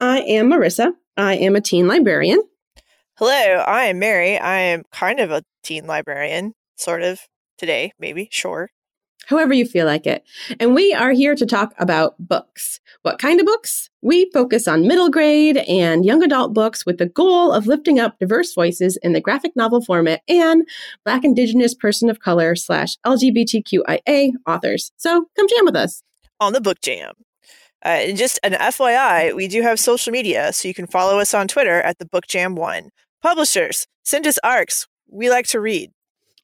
I am Marisa. I am a teen librarian. Hello, I am Mary. I am kind of a teen librarian, sort of, today, maybe, sure. However, you feel like it. And we are here to talk about books. What kind of books? We focus on middle grade and young adult books with the goal of lifting up diverse voices in the graphic novel format and Black, Indigenous, Person of Color slash LGBTQIA authors. So come jam with us on the Book Jam. Uh, and just an FYI, we do have social media, so you can follow us on Twitter at the Book Jam One. Publishers, send us arcs. We like to read.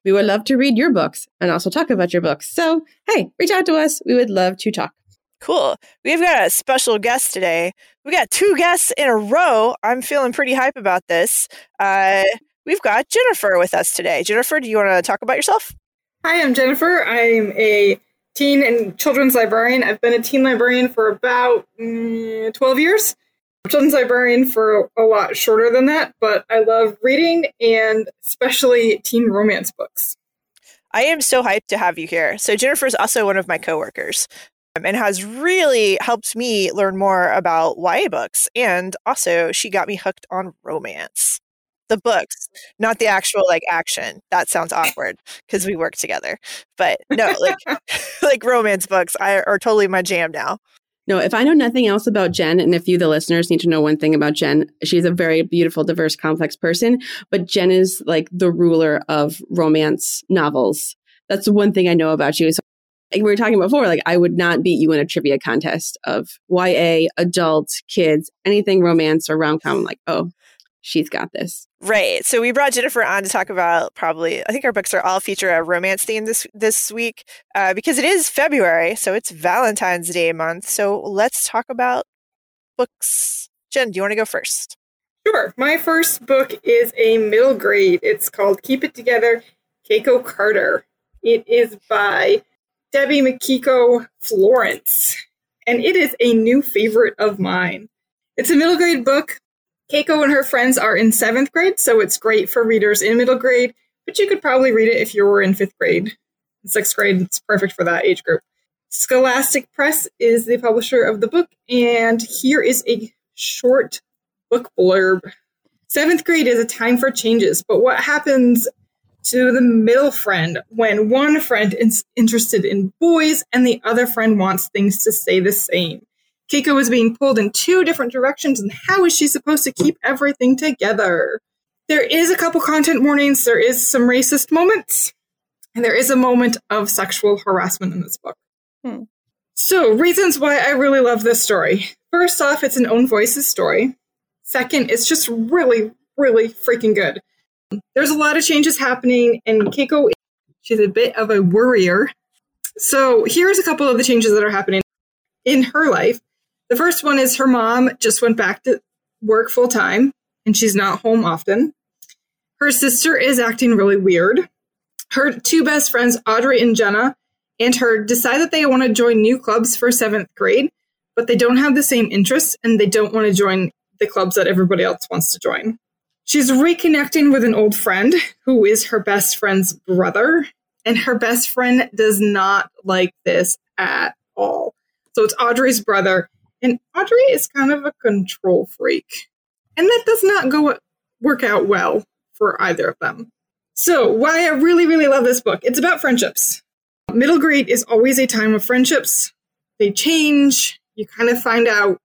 We would love to read your books and also talk about your books. So, hey, reach out to us. We would love to talk. Cool. We've got a special guest today. We got two guests in a row. I'm feeling pretty hype about this. Uh, we've got Jennifer with us today. Jennifer, do you want to talk about yourself? Hi, I'm Jennifer. I'm a teen and children's librarian. I've been a teen librarian for about mm, 12 years. Children's librarian for a lot shorter than that, but I love reading and especially teen romance books. I am so hyped to have you here. So Jennifer is also one of my coworkers um, and has really helped me learn more about YA books. And also, she got me hooked on romance the books, not the actual like action. That sounds awkward because we work together. But no, like like romance books I, are totally my jam now. No, if I know nothing else about Jen, and if you, the listeners, need to know one thing about Jen, she's a very beautiful, diverse, complex person. But Jen is like the ruler of romance novels. That's the one thing I know about you. So like we were talking before, like I would not beat you in a trivia contest of YA, adult, kids, anything romance or rom com. Like, oh, she's got this. Right. So we brought Jennifer on to talk about probably. I think our books are all feature a romance theme this this week uh, because it is February, so it's Valentine's Day month. So let's talk about books. Jen, do you want to go first? Sure. My first book is a middle grade. It's called Keep It Together, Keiko Carter. It is by Debbie Michiko Florence, and it is a new favorite of mine. It's a middle grade book Keiko and her friends are in seventh grade, so it's great for readers in middle grade, but you could probably read it if you were in fifth grade. sixth grade, it's perfect for that age group. Scholastic Press is the publisher of the book, and here is a short book blurb. Seventh grade is a time for changes, but what happens to the middle friend when one friend is interested in boys and the other friend wants things to stay the same? Keiko is being pulled in two different directions, and how is she supposed to keep everything together? There is a couple content warnings, there is some racist moments, and there is a moment of sexual harassment in this book. Hmm. So, reasons why I really love this story. First off, it's an own voices story. Second, it's just really, really freaking good. There's a lot of changes happening, and Keiko, she's a bit of a worrier. So, here's a couple of the changes that are happening in her life. The first one is her mom just went back to work full time and she's not home often. Her sister is acting really weird. Her two best friends, Audrey and Jenna, and her decide that they want to join new clubs for seventh grade, but they don't have the same interests and they don't want to join the clubs that everybody else wants to join. She's reconnecting with an old friend who is her best friend's brother, and her best friend does not like this at all. So it's Audrey's brother, and Audrey is kind of a control freak. And that does not go work out well for either of them. So, why I really, really love this book, it's about friendships. Middle grade is always a time of friendships. They change. You kind of find out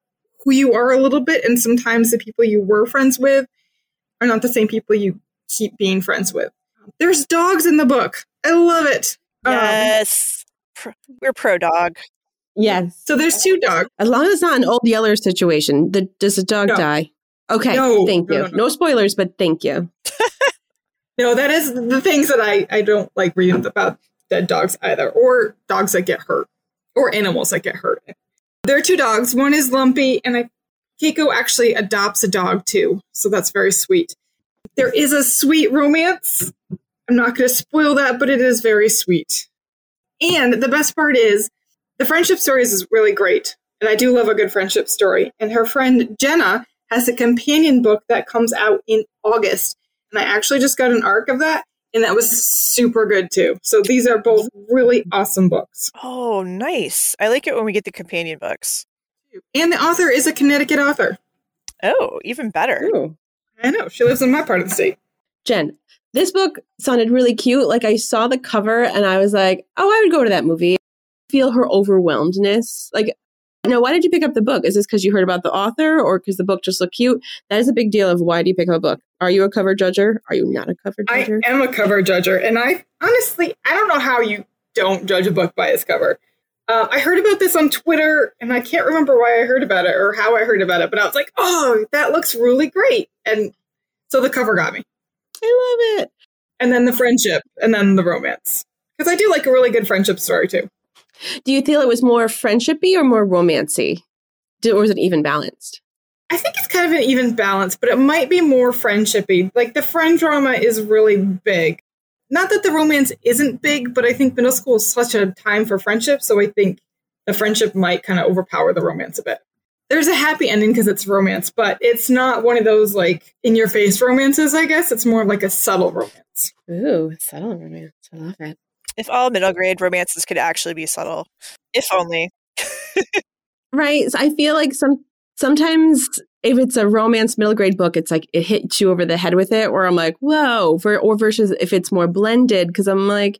who you are a little bit, and sometimes the people you were friends with are not the same people you keep being friends with. There's dogs in the book. I love it. Um, yes. Um, We're pro dog. Yes. So there's two dogs. As long as it's not an old yeller situation, the, does the dog no. die? Okay. No, thank you. No, no, no, spoilers, but thank you. no, that is the things that I, I don't like reading about dead dogs either, or dogs that get hurt, or animals that get hurt. There are two dogs. One is Lumpy, and I, Keiko actually adopts a dog too, so that's very sweet. There is a sweet romance. I'm not going to spoil that, but it is very sweet. And the best part is the friendship stories is really great. And I do love a good friendship story. And her friend Jenna has a companion book that comes out in August. And I actually just got an arc of that. And that was super good too. So these are both really awesome books. Oh, nice. I like it when we get the companion books. And the author is a Connecticut author. Oh, even better. Ooh. I know. She lives in my part of the state. Jen, this book sounded really cute. Like I saw the cover and I was like, oh, I would go to that movie. Feel her overwhelmedness. Like, now, why did you pick up the book? Is this because you heard about the author or because the book just looked cute? That is a big deal of why do you pick up a book? Are you a cover judger? Are you not a cover judger? I am a cover judger, and I honestly, I don't know how you don't judge a book by its cover. Uh, I heard about this on Twitter, and I can't remember why I heard about it or how I heard about it, but I was like, "Oh, that looks really great!" And so the cover got me, I love it. and then the friendship, and then the romance, because I do like a really good friendship story too. Do you feel it was more friendshipy or more romancy? Did, or was it even balanced? I think it's kind of an even balance, but it might be more friendshipy. Like the friend drama is really big. Not that the romance isn't big, but I think middle school is such a time for friendship, so I think the friendship might kind of overpower the romance a bit. There's a happy ending because it's romance, but it's not one of those like in your face romances, I guess. It's more like a subtle romance. Ooh, subtle romance. I love it. If all middle grade romances could actually be subtle. If only. Right. So I feel like some sometimes if it's a romance middle grade book, it's like it hits you over the head with it, or I'm like, whoa, for, or versus if it's more blended, because I'm like,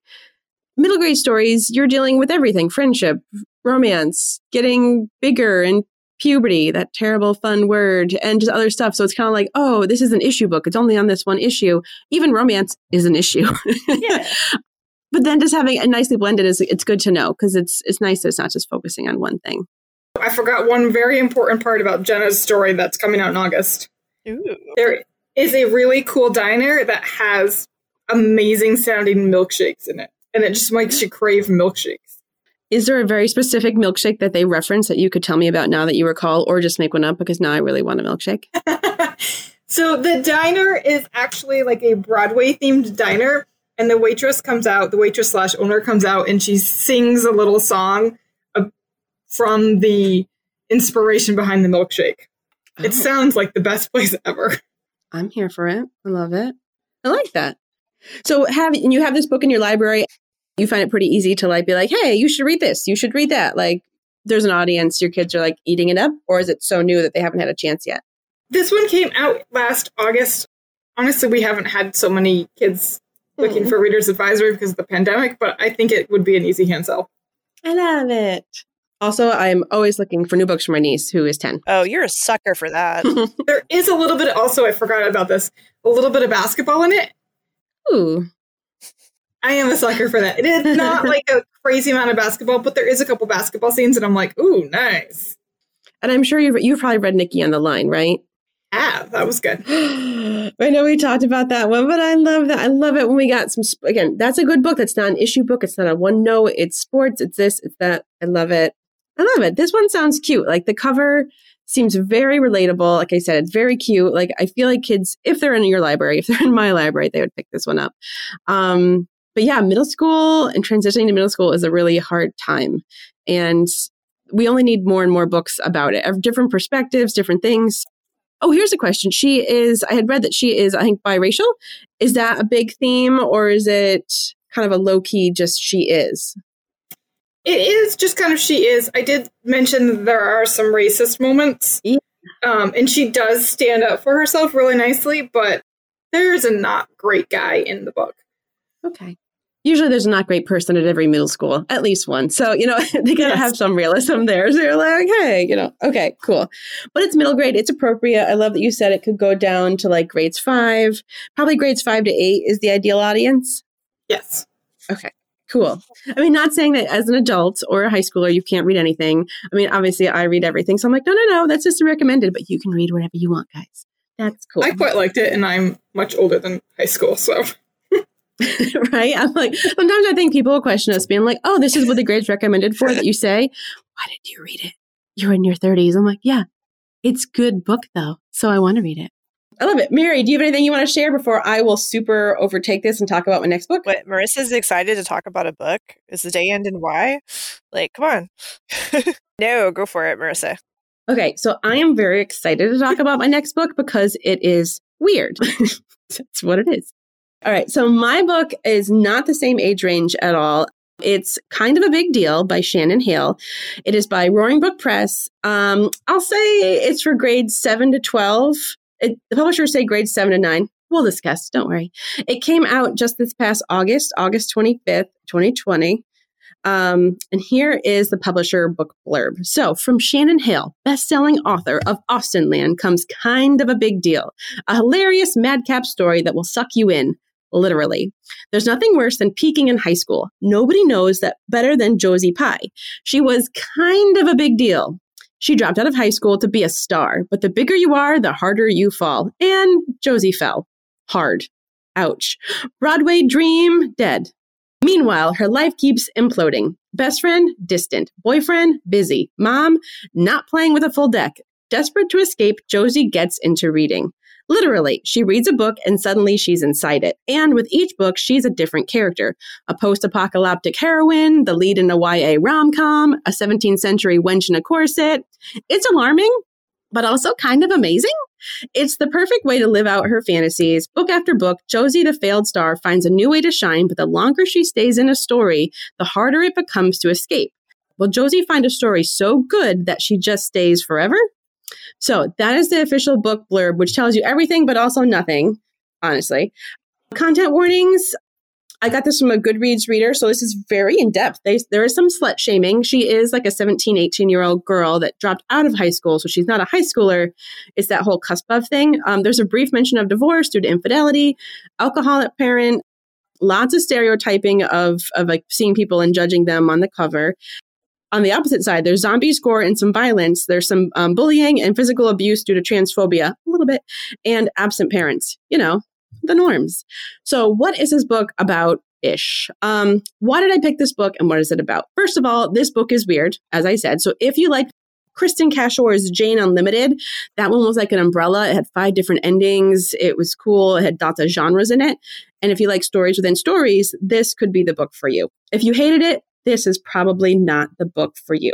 middle grade stories, you're dealing with everything friendship, romance, getting bigger and puberty, that terrible fun word, and just other stuff. So it's kind of like, oh, this is an issue book. It's only on this one issue. Even romance is an issue. Yeah. Um, but then just having it nicely blended is it's good to know because it's it's nice that it's not just focusing on one thing. I forgot one very important part about Jenna's story that's coming out in August. Ooh. There is a really cool diner that has amazing sounding milkshakes in it, and it just makes you crave milkshakes. Is there a very specific milkshake that they reference that you could tell me about now that you recall, or just make one up because now I really want a milkshake? so the diner is actually like a Broadway themed diner, and the waitress comes out, the waitress slash owner comes out, and she sings a little song from the inspiration behind the milkshake. It Oh, sounds like the best place ever. I'm here for it. I love it. I like that. So have and you have this book in your library. You find it pretty easy to like be like, hey, you should read this. You should read that. Like there's an audience. Your kids are like eating it up, or is it so new that they haven't had a chance yet? This one came out last August. Honestly, we haven't had so many kids looking Mm. for Reader's Advisory because of the pandemic, but I think it would be an easy hand sell. I love it. Also, I'm always looking for new books for my niece who is 10. Oh, you're a sucker for that. There is a little bit, also, I forgot about this, a little bit of basketball in it. Ooh. I am a sucker for that. It is not like a crazy amount of basketball, but there is a couple basketball scenes, and I'm like, ooh, nice. And I'm sure you've you've probably read Nikki on the Line, right? Ah, that was good. I know we talked about that one, but I love that. I love it when we got some. Sp- again, that's a good book. That's not an issue book. It's not a one note. It's sports. It's this. It's that. I love it. I love it. This one sounds cute. Like the cover seems very relatable. Like I said, it's very cute. Like I feel like kids, if they're in your library, if they're in my library, they would pick this one up. Um, but yeah, middle school and transitioning to middle school is a really hard time, and we only need more and more books about it, different perspectives, different things. Oh, here's a question. She is, I had read that she is, I think, biracial. Is that a big theme or is it kind of a low key, just she is? It is just kind of she is. I did mention that there are some racist moments. Yeah. Um, and she does stand up for herself really nicely, but there's a not great guy in the book. Okay. Usually there's a not great person at every middle school, at least one. So, you know, they gotta Yes. have some realism there. So you're like, hey, you know, okay, cool. But it's middle grade. It's appropriate. I love that you said it could go down to like grades five. Probably grades five to eight is the ideal audience. Yes. Okay. Cool. I mean, not saying that as an adult or a high schooler, you can't read anything. I mean, obviously, I read everything. So I'm like, no, no, no, that's just recommended, but you can read whatever you want, guys. That's cool. I quite liked it, and I'm much older than high school, so right? I'm like, sometimes I think people will question us being like, oh, this is what the grades recommended for that you say. Why did you read it? You're in your 30s. I'm like, yeah, it's good book though. So I want to read it. I love it. Mary, do you have anything you want to share before I will super overtake this and talk about my next book? What Marisa's excited to talk about a book? Is the day end and why? Like, come on. no, go for it, Marisa. Okay, so I am very excited to talk about my next book because it is weird. That's what it is. All right, so my book is not the same age range at all. It's kind of a big deal by Shannon Hale. It is by Roaring Brook Press. Um, I'll say it's for grades 7 to 12. It, the publishers say grades 7 to 9. We'll discuss, don't worry. It came out just this past August, August 25th, 2020. Um, and here is the publisher book blurb. So, from Shannon Hale, best-selling author of Austenland, comes kind of a big deal. A hilarious madcap story that will suck you in, literally. There's nothing worse than peaking in high school. Nobody knows that better than Josie Pye. She was kind of a big deal. She dropped out of high school to be a star, but the bigger you are, the harder you fall. And Josie fell. Hard. Ouch. Broadway dream, dead. Meanwhile, her life keeps imploding. Best friend, distant. Boyfriend, busy. Mom, not playing with a full deck. Desperate to escape, Josie gets into reading. Literally, she reads a book and suddenly she's inside it. And with each book, she's a different character a post apocalyptic heroine, the lead in a YA rom com, a 17th century wench in a corset. It's alarming, but also kind of amazing. It's the perfect way to live out her fantasies. Book after book, Josie, the failed star, finds a new way to shine, but the longer she stays in a story, the harder it becomes to escape. Will Josie find a story so good that she just stays forever? So that is the official book blurb, which tells you everything but also nothing, honestly. Content warnings I got this from a Goodreads reader, so this is very in depth. there is some slut shaming. She is like a 17, 18 year old girl that dropped out of high school, so she's not a high schooler. It's that whole cusp of thing. Um, there's a brief mention of divorce due to infidelity, alcoholic parent, lots of stereotyping of of like seeing people and judging them on the cover. On the opposite side, there's zombie gore, and some violence. There's some um, bullying and physical abuse due to transphobia, a little bit, and absent parents. You know, the norms. So, what is this book about? Ish. Um, why did I pick this book and what is it about? First of all, this book is weird, as I said. So, if you like Kristin Cashore's Jane Unlimited. That one was like an umbrella. It had five different endings. It was cool. It had lots of genres in it. And if you like stories within stories, this could be the book for you. If you hated it, this is probably not the book for you.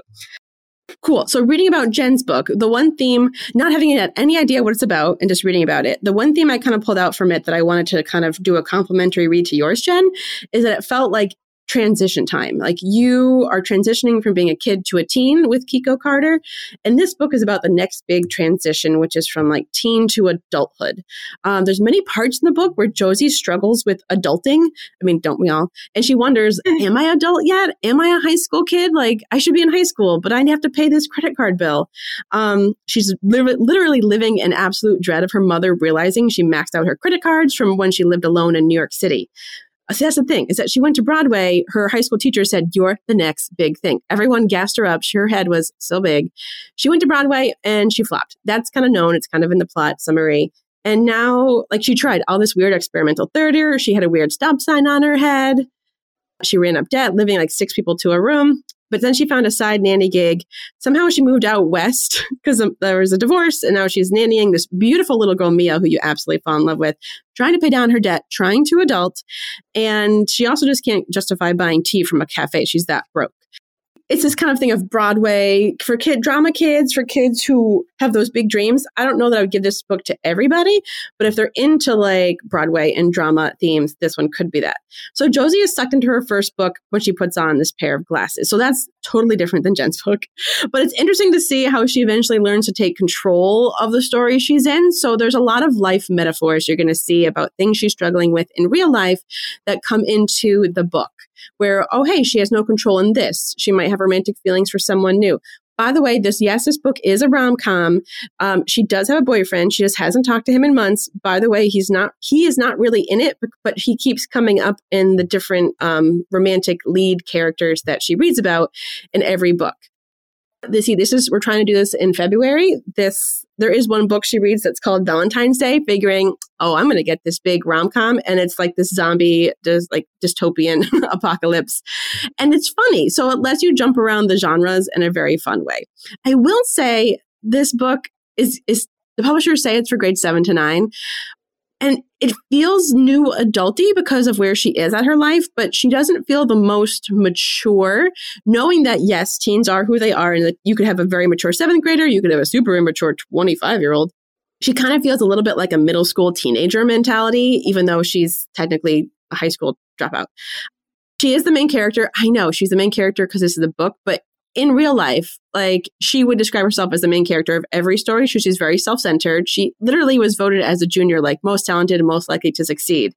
Cool. So reading about Jen's book, the one theme, not having any idea what it's about and just reading about it, the one theme I kind of pulled out from it that I wanted to kind of do a complimentary read to yours, Jen, is that it felt like transition time. Like you are transitioning from being a kid to a teen with Keiko Carter. And this book is about the next big transition, which is from like teen to adulthood. Um, there's many parts in the book where Josie struggles with adulting. I mean, don't we all? And she wonders, am I adult yet? Am I a high school kid? Like I should be in high school, but I have to pay this credit card bill. Um, she's li- literally living in absolute dread of her mother realizing she maxed out her credit cards from when she lived alone in New York City. So that's the thing is that she went to Broadway. Her high school teacher said, You're the next big thing. Everyone gassed her up. Her head was so big. She went to Broadway and she flopped. That's kind of known. It's kind of in the plot summary. And now, like, she tried all this weird experimental theater. She had a weird stop sign on her head. She ran up debt, living like six people to a room. But then she found a side nanny gig. Somehow she moved out west because um, there was a divorce, and now she's nannying this beautiful little girl, Mia, who you absolutely fall in love with, trying to pay down her debt, trying to adult. And she also just can't justify buying tea from a cafe. She's that broke it's this kind of thing of Broadway for kid drama kids, for kids who have those big dreams. I don't know that I would give this book to everybody, but if they're into like Broadway and drama themes, this one could be that. So Josie is sucked into her first book when she puts on this pair of glasses. So that's totally different than Jen's book. But it's interesting to see how she eventually learns to take control of the story she's in. So there's a lot of life metaphors you're going to see about things she's struggling with in real life that come into the book where, oh, hey, she has no control in this. She might have romantic feelings for someone new. By the way, this yes, this book is a rom com. Um, she does have a boyfriend. She just hasn't talked to him in months. By the way, he's not he is not really in it, but, but he keeps coming up in the different um, romantic lead characters that she reads about in every book. This, see, this is we're trying to do this in February. This there is one book she reads that's called Valentine's Day, figuring, oh, I'm going to get this big rom com, and it's like this zombie, dis, like dystopian apocalypse, and it's funny. So it lets you jump around the genres in a very fun way. I will say this book is is the publishers say it's for grade seven to nine, and it feels new adulty because of where she is at her life, but she doesn't feel the most mature, knowing that yes, teens are who they are and that you could have a very mature seventh grader, you could have a super immature 25 year old. She kind of feels a little bit like a middle school teenager mentality, even though she's technically a high school dropout she is the main character. I know she's the main character because this is the book, but in real life, like she would describe herself as the main character of every story. She's very self centered. She literally was voted as a junior, like most talented and most likely to succeed.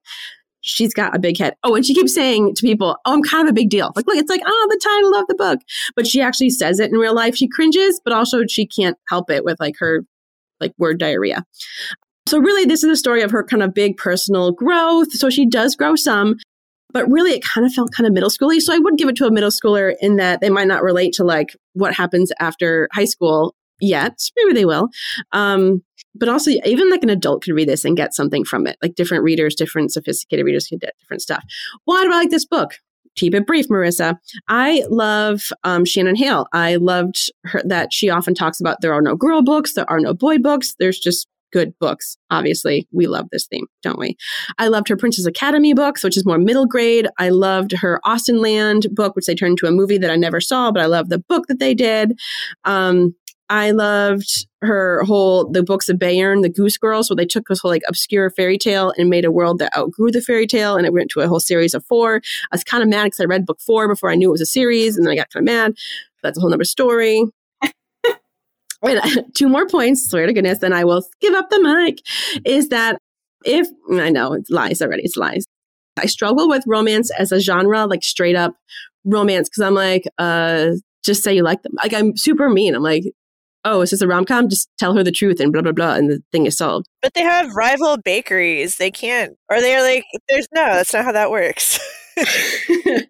She's got a big head. Oh, and she keeps saying to people, Oh, I'm kind of a big deal. Like, look, it's like, oh, the title of the book. But she actually says it in real life. She cringes, but also she can't help it with like her like word diarrhea. So really, this is a story of her kind of big personal growth. So she does grow some, but really it kind of felt kind of middle schooly. So I would give it to a middle schooler in that they might not relate to like what happens after high school yet. Maybe they will. Um, but also even like an adult could read this and get something from it. Like different readers, different sophisticated readers could get different stuff. Why do I like this book? Keep it brief, Marisa. I love um, Shannon Hale. I loved her that she often talks about there are no girl books, there are no boy books. There's just good books. Obviously, we love this theme, don't we? I loved her Princess Academy books, which is more middle grade. I loved her Austenland book, which they turned into a movie that I never saw, but I love the book that they did. Um, I loved her whole the books of Bayern, the Goose Girls, where they took this whole like obscure fairy tale and made a world that outgrew the fairy tale, and it went to a whole series of four. I was kind of mad because I read book four before I knew it was a series, and then I got kind of mad. That's a whole nother story. Wait, two more points, swear to goodness, then I will give up the mic. Is that if I know it's lies already, it's lies. I struggle with romance as a genre, like straight up romance, because I'm like, uh, just say you like them. Like I'm super mean. I'm like, oh, is this a rom com? Just tell her the truth and blah blah blah, and the thing is solved. But they have rival bakeries. They can't, or they're like, there's no. That's not how that works.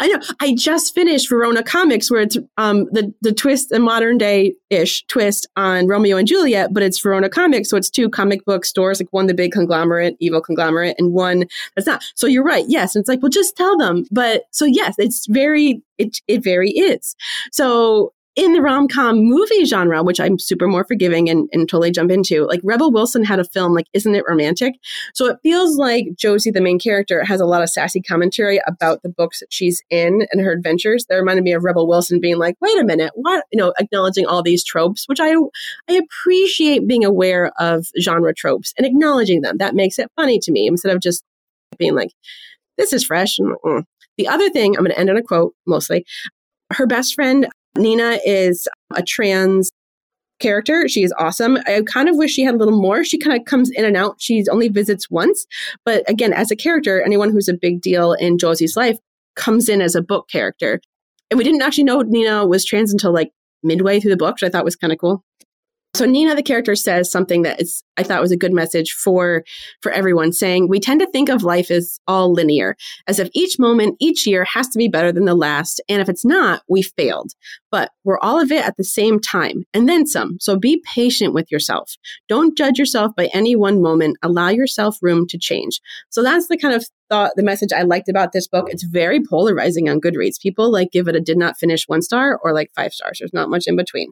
I know. I just finished Verona Comics, where it's um, the the twist, a modern day ish twist on Romeo and Juliet, but it's Verona Comics, so it's two comic book stores, like one the big conglomerate, evil conglomerate, and one that's not. So you're right. Yes, and it's like, well, just tell them. But so yes, it's very it it very is. So in the rom com movie genre, which I'm super more forgiving and, and totally jump into, like Rebel Wilson had a film like Isn't It Romantic? So it feels like Josie, the main character, has a lot of sassy commentary about the books that she's in and her adventures. That reminded me of Rebel Wilson being like, wait a minute, what? You know, acknowledging all these tropes, which I I appreciate being aware of genre tropes and acknowledging them. That makes it funny to me instead of just being like, this is fresh. Mm-mm. The other thing, I'm going to end on a quote mostly. Her best friend Nina is a trans character. She is awesome. I kind of wish she had a little more. She kind of comes in and out. She only visits once. But again, as a character, anyone who's a big deal in Josie's life comes in as a book character. And we didn't actually know Nina was trans until like midway through the book, which I thought was kind of cool. So Nina, the character, says something that is, I thought was a good message for for everyone, saying we tend to think of life as all linear, as if each moment, each year has to be better than the last, and if it's not, we failed. But we're all of it at the same time, and then some. So be patient with yourself. Don't judge yourself by any one moment. Allow yourself room to change. So that's the kind of thought the message I liked about this book. It's very polarizing on Goodreads. People like give it a did not finish one star or like five stars. There's not much in between.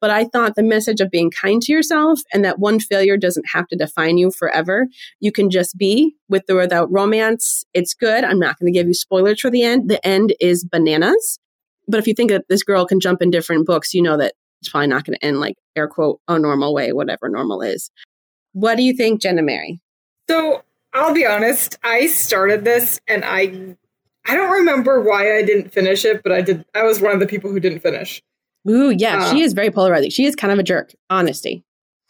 But I thought the message of being kind to yourself and that one failure doesn't have to define you forever. You can just be with or without romance. It's good. I'm not going to give you spoilers for the end. The end is bananas. But if you think that this girl can jump in different books, you know that it's probably not going to end like air quote a normal way, whatever normal is. What do you think, Jenna Mary? So I'll be honest, I started this and I I don't remember why I didn't finish it, but I did I was one of the people who didn't finish. Ooh, yeah, uh, she is very polarizing. She is kind of a jerk, honesty.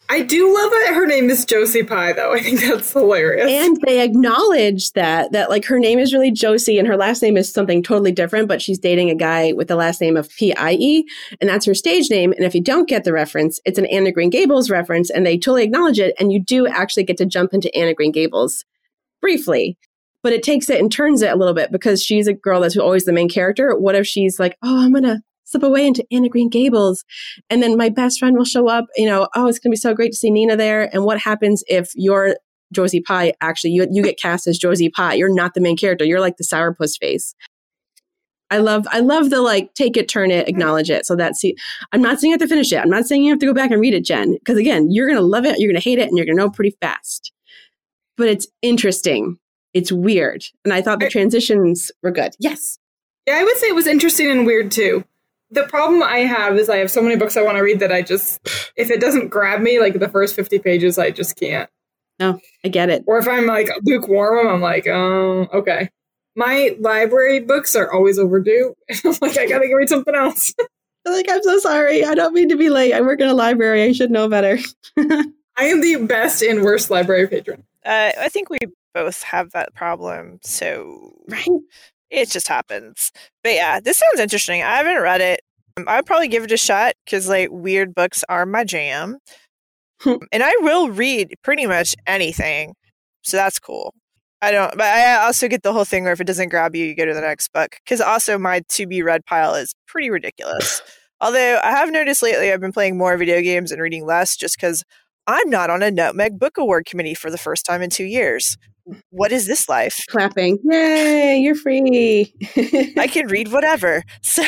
I do love that her name is Josie Pye, though. I think that's hilarious. And they acknowledge that that like her name is really Josie, and her last name is something totally different. But she's dating a guy with the last name of P I E, and that's her stage name. And if you don't get the reference, it's an Anne of Green Gables reference, and they totally acknowledge it. And you do actually get to jump into Anne of Green Gables briefly, but it takes it and turns it a little bit because she's a girl that's always the main character. What if she's like, oh, I'm gonna slip away into Anne of Green Gables. And then my best friend will show up, you know, oh, it's going to be so great to see Nina there. And what happens if you're Josie Pye, actually, you, you get cast as Josie Pye. You're not the main character. You're like the sourpuss face. I love, I love the like, take it, turn it, acknowledge it. So that's, see, I'm not saying you have to finish it. I'm not saying you have to go back and read it, Jen. Because again, you're going to love it, you're going to hate it, and you're going to know pretty fast. But it's interesting. It's weird. And I thought the transitions were good. Yes. Yeah, I would say it was interesting and weird too the problem I have is I have so many books I want to read that I just, if it doesn't grab me, like the first 50 pages, I just can't. No, I get it. Or if I'm like lukewarm, I'm like, oh, okay. my library books are always overdue. I'm like, I gotta read something else. like, I'm so sorry. I don't mean to be late. I work in a library. I should know better. I am the best and worst library patron. Uh, I think we both have that problem, so right. it just happens. But yeah, this sounds interesting. I haven't read it. Um, I'd probably give it a shot because like weird books are my jam, and I will read pretty much anything, so that's cool. I don't, but I also get the whole thing where if it doesn't grab you, you go to the next book. Because also my to be read pile is pretty ridiculous. Although I have noticed lately I've been playing more video games and reading less just because I'm not on a Nutmeg Book Award committee for the first time in two years. What is this life? Clapping. Yay, you're free. I can read whatever. So,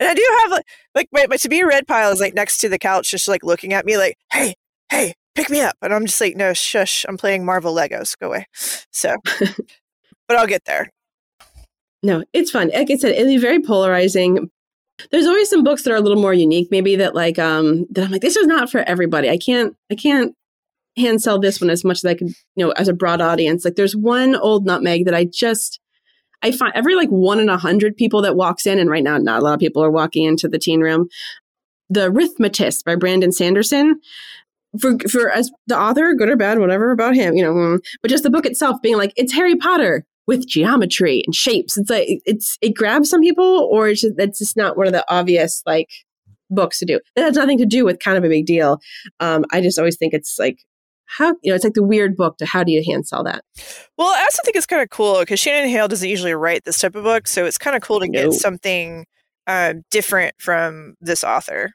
and I do have like, like my, my to be read pile is like next to the couch, just like looking at me like, hey, hey, pick me up. And I'm just like, no, shush, I'm playing Marvel Legos. Go away. So, but I'll get there. No, it's fun. Like I said, it'll be very polarizing. There's always some books that are a little more unique, maybe that like um that I'm like, this is not for everybody. I can't I can't hand sell this one as much as I could, you know, as a broad audience. Like there's one old nutmeg that I just I find every like one in a hundred people that walks in, and right now not a lot of people are walking into the teen room. The Rithmatist by Brandon Sanderson for for as the author, good or bad, whatever about him, you know, mm, but just the book itself being like it's Harry Potter with geometry and shapes. It's like it's it grabs some people, or it's just, it's just not one of the obvious like books to do. That has nothing to do with kind of a big deal. Um, I just always think it's like how you know it's like the weird book to how do you hand sell that well i also think it's kind of cool because shannon hale doesn't usually write this type of book so it's kind of cool to no. get something uh, different from this author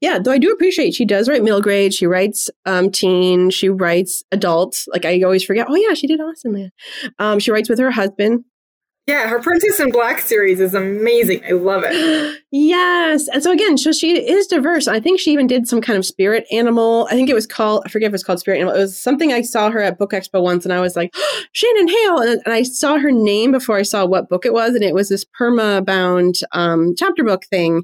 yeah, though I do appreciate she does write middle grade. She writes um, teen. She writes adult. Like I always forget. Oh yeah, she did Austin Um, she writes with her husband. Yeah, her Princess in Black series is amazing. I love it. yes, and so again, so she is diverse. I think she even did some kind of spirit animal. I think it was called. I forget if it was called spirit animal. It was something I saw her at Book Expo once, and I was like, oh, Shannon Hale, and, and, I saw her name before I saw what book it was, and it was this perma bound um, chapter book thing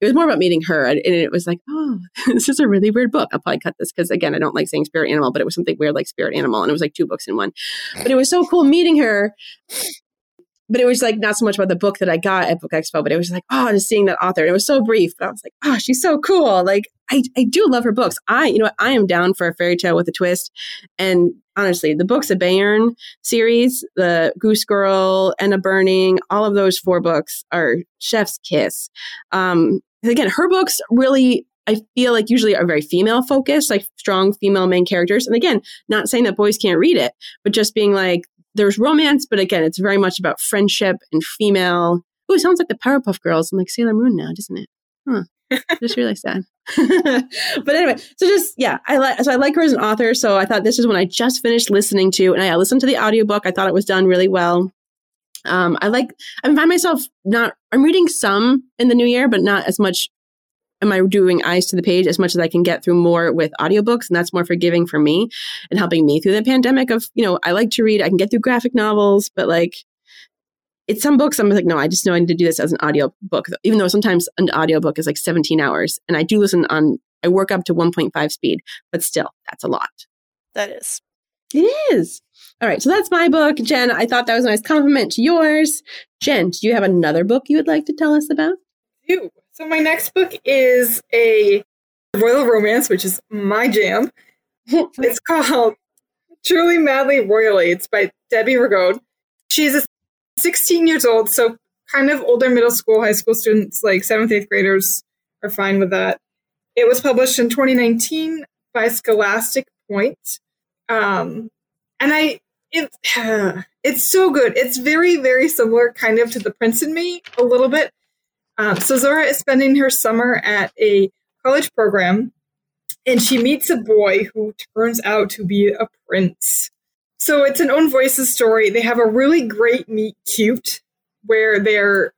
it was more about meeting her. And, it was like, oh, this is a really weird book. I'll probably cut this because, again, I don't like saying spirit animal, but it was something weird like spirit animal. And it was like two books in one. But it was so cool meeting her. But it was like not so much about the book that I got at Book Expo, but it was like, oh, just seeing that author. And it was so brief, but I was like, oh, she's so cool. Like, I, I do love her books. I, you know, I am down for a fairy tale with a twist. And honestly, the books of Bayern series, the Goose Girl, Enna Burning, all of those four books are chef's kiss. Um, again, her books really I feel like usually are very female focused, like strong female main characters. And again, not saying that boys can't read it, but just being like, there's romance, but again, it's very much about friendship and female. Oh, it sounds like the Powerpuff Girls and like Sailor Moon now, doesn't it? Huh. just realized that. but anyway, so just yeah, I like so I like her as an author. So I thought this is when I just finished listening to, and I listened to the audiobook. I thought it was done really well. Um, I like, I find myself not, I'm reading some in the new year, but not as much am I doing eyes to the page as much as I can get through more with audiobooks. And that's more forgiving for me and helping me through the pandemic of, you know, I like to read, I can get through graphic novels, but like, it's some books I'm like, no, I just know I need to do this as an audiobook, even though sometimes an audiobook is like 17 hours. And I do listen on, I work up to 1.5 speed, but still, that's a lot. That is. It is. All right, so that's my book. Jen, I thought that was a nice compliment to yours. Jen, do you have another book you would like to tell us about? So my next book is a royal romance, which is my jam. it's called Truly Madly Royally. It's by Debbie Rigaud. She's a 16 years old, so kind of older middle school, high school students, like seventh, eighth graders, are fine with that. It was published in 2019 by Scholastic Point. Um, and I it, it's so good. It's very, very similar kind of to The Prince and Me a little bit. Um, so Zora is spending her summer at a college program and she meets a boy who turns out to be a prince. So it's an own voices story. They have a really great meet cute where they're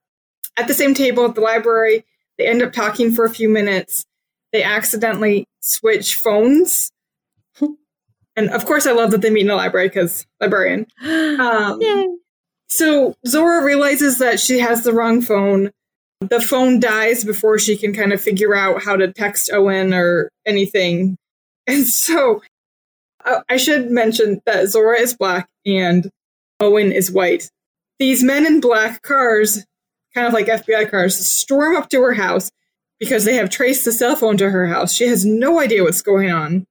at the same table at the library. They end up talking for a few minutes. They accidentally switch phones and of course, I love that they meet in a library because librarian. Um, so Zora realizes that she has the wrong phone. The phone dies before she can kind of figure out how to text Owen or anything. And so uh, I should mention that Zora is black and Owen is white. These men in black cars, kind of like FBI cars, storm up to her house because they have traced the cell phone to her house. She has no idea what's going on.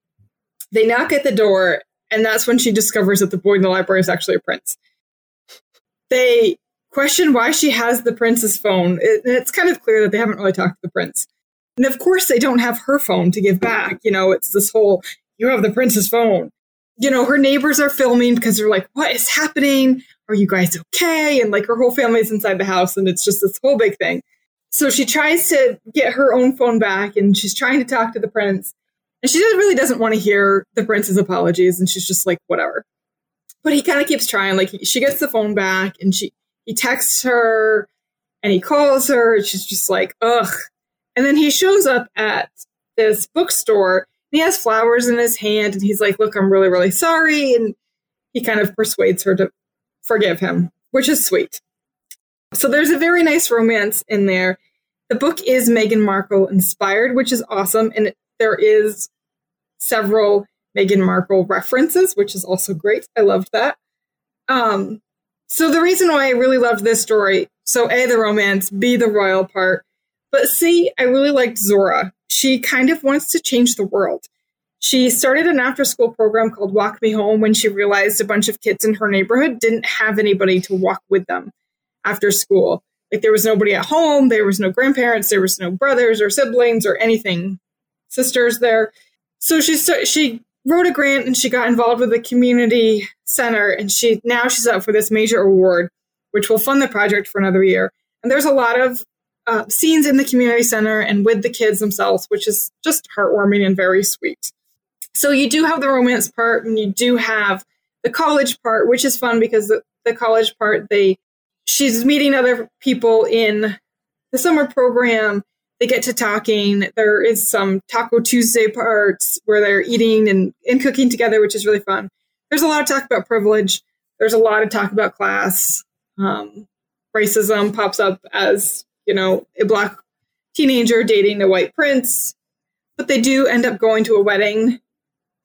They knock at the door, and that's when she discovers that the boy in the library is actually a prince. They question why she has the prince's phone. It, it's kind of clear that they haven't really talked to the prince. And of course, they don't have her phone to give back. You know, it's this whole, you have the prince's phone. You know, her neighbors are filming because they're like, what is happening? Are you guys okay? And like her whole family's inside the house, and it's just this whole big thing. So she tries to get her own phone back and she's trying to talk to the prince. And she really doesn't want to hear the prince's apologies. And she's just like, whatever. But he kind of keeps trying. Like she gets the phone back and she he texts her and he calls her. And she's just like, ugh. And then he shows up at this bookstore. and he has flowers in his hand and he's like, look, I'm really, really sorry. And he kind of persuades her to forgive him, which is sweet. So there's a very nice romance in there. The book is Meghan Markle inspired, which is awesome. And there is several Meghan Markle references, which is also great. I loved that. Um, so the reason why I really loved this story, so A, the romance, B, the royal part, but C, I really liked Zora. She kind of wants to change the world. She started an after school program called Walk Me Home when she realized a bunch of kids in her neighborhood didn't have anybody to walk with them after school. Like there was nobody at home, there was no grandparents, there was no brothers or siblings or anything, sisters there. So she she wrote a grant and she got involved with the community center and she now she's up for this major award which will fund the project for another year. And there's a lot of uh, scenes in the community center and with the kids themselves, which is just heartwarming and very sweet. So you do have the romance part and you do have the college part, which is fun because the, the college part they she's meeting other people in the summer program. They get to talking. There is some Taco Tuesday parts where they're eating and, and cooking together, which is really fun. There's a lot of talk about privilege. There's a lot of talk about class. Um, racism pops up as, you know, a black teenager dating a white prince. But they do end up going to a wedding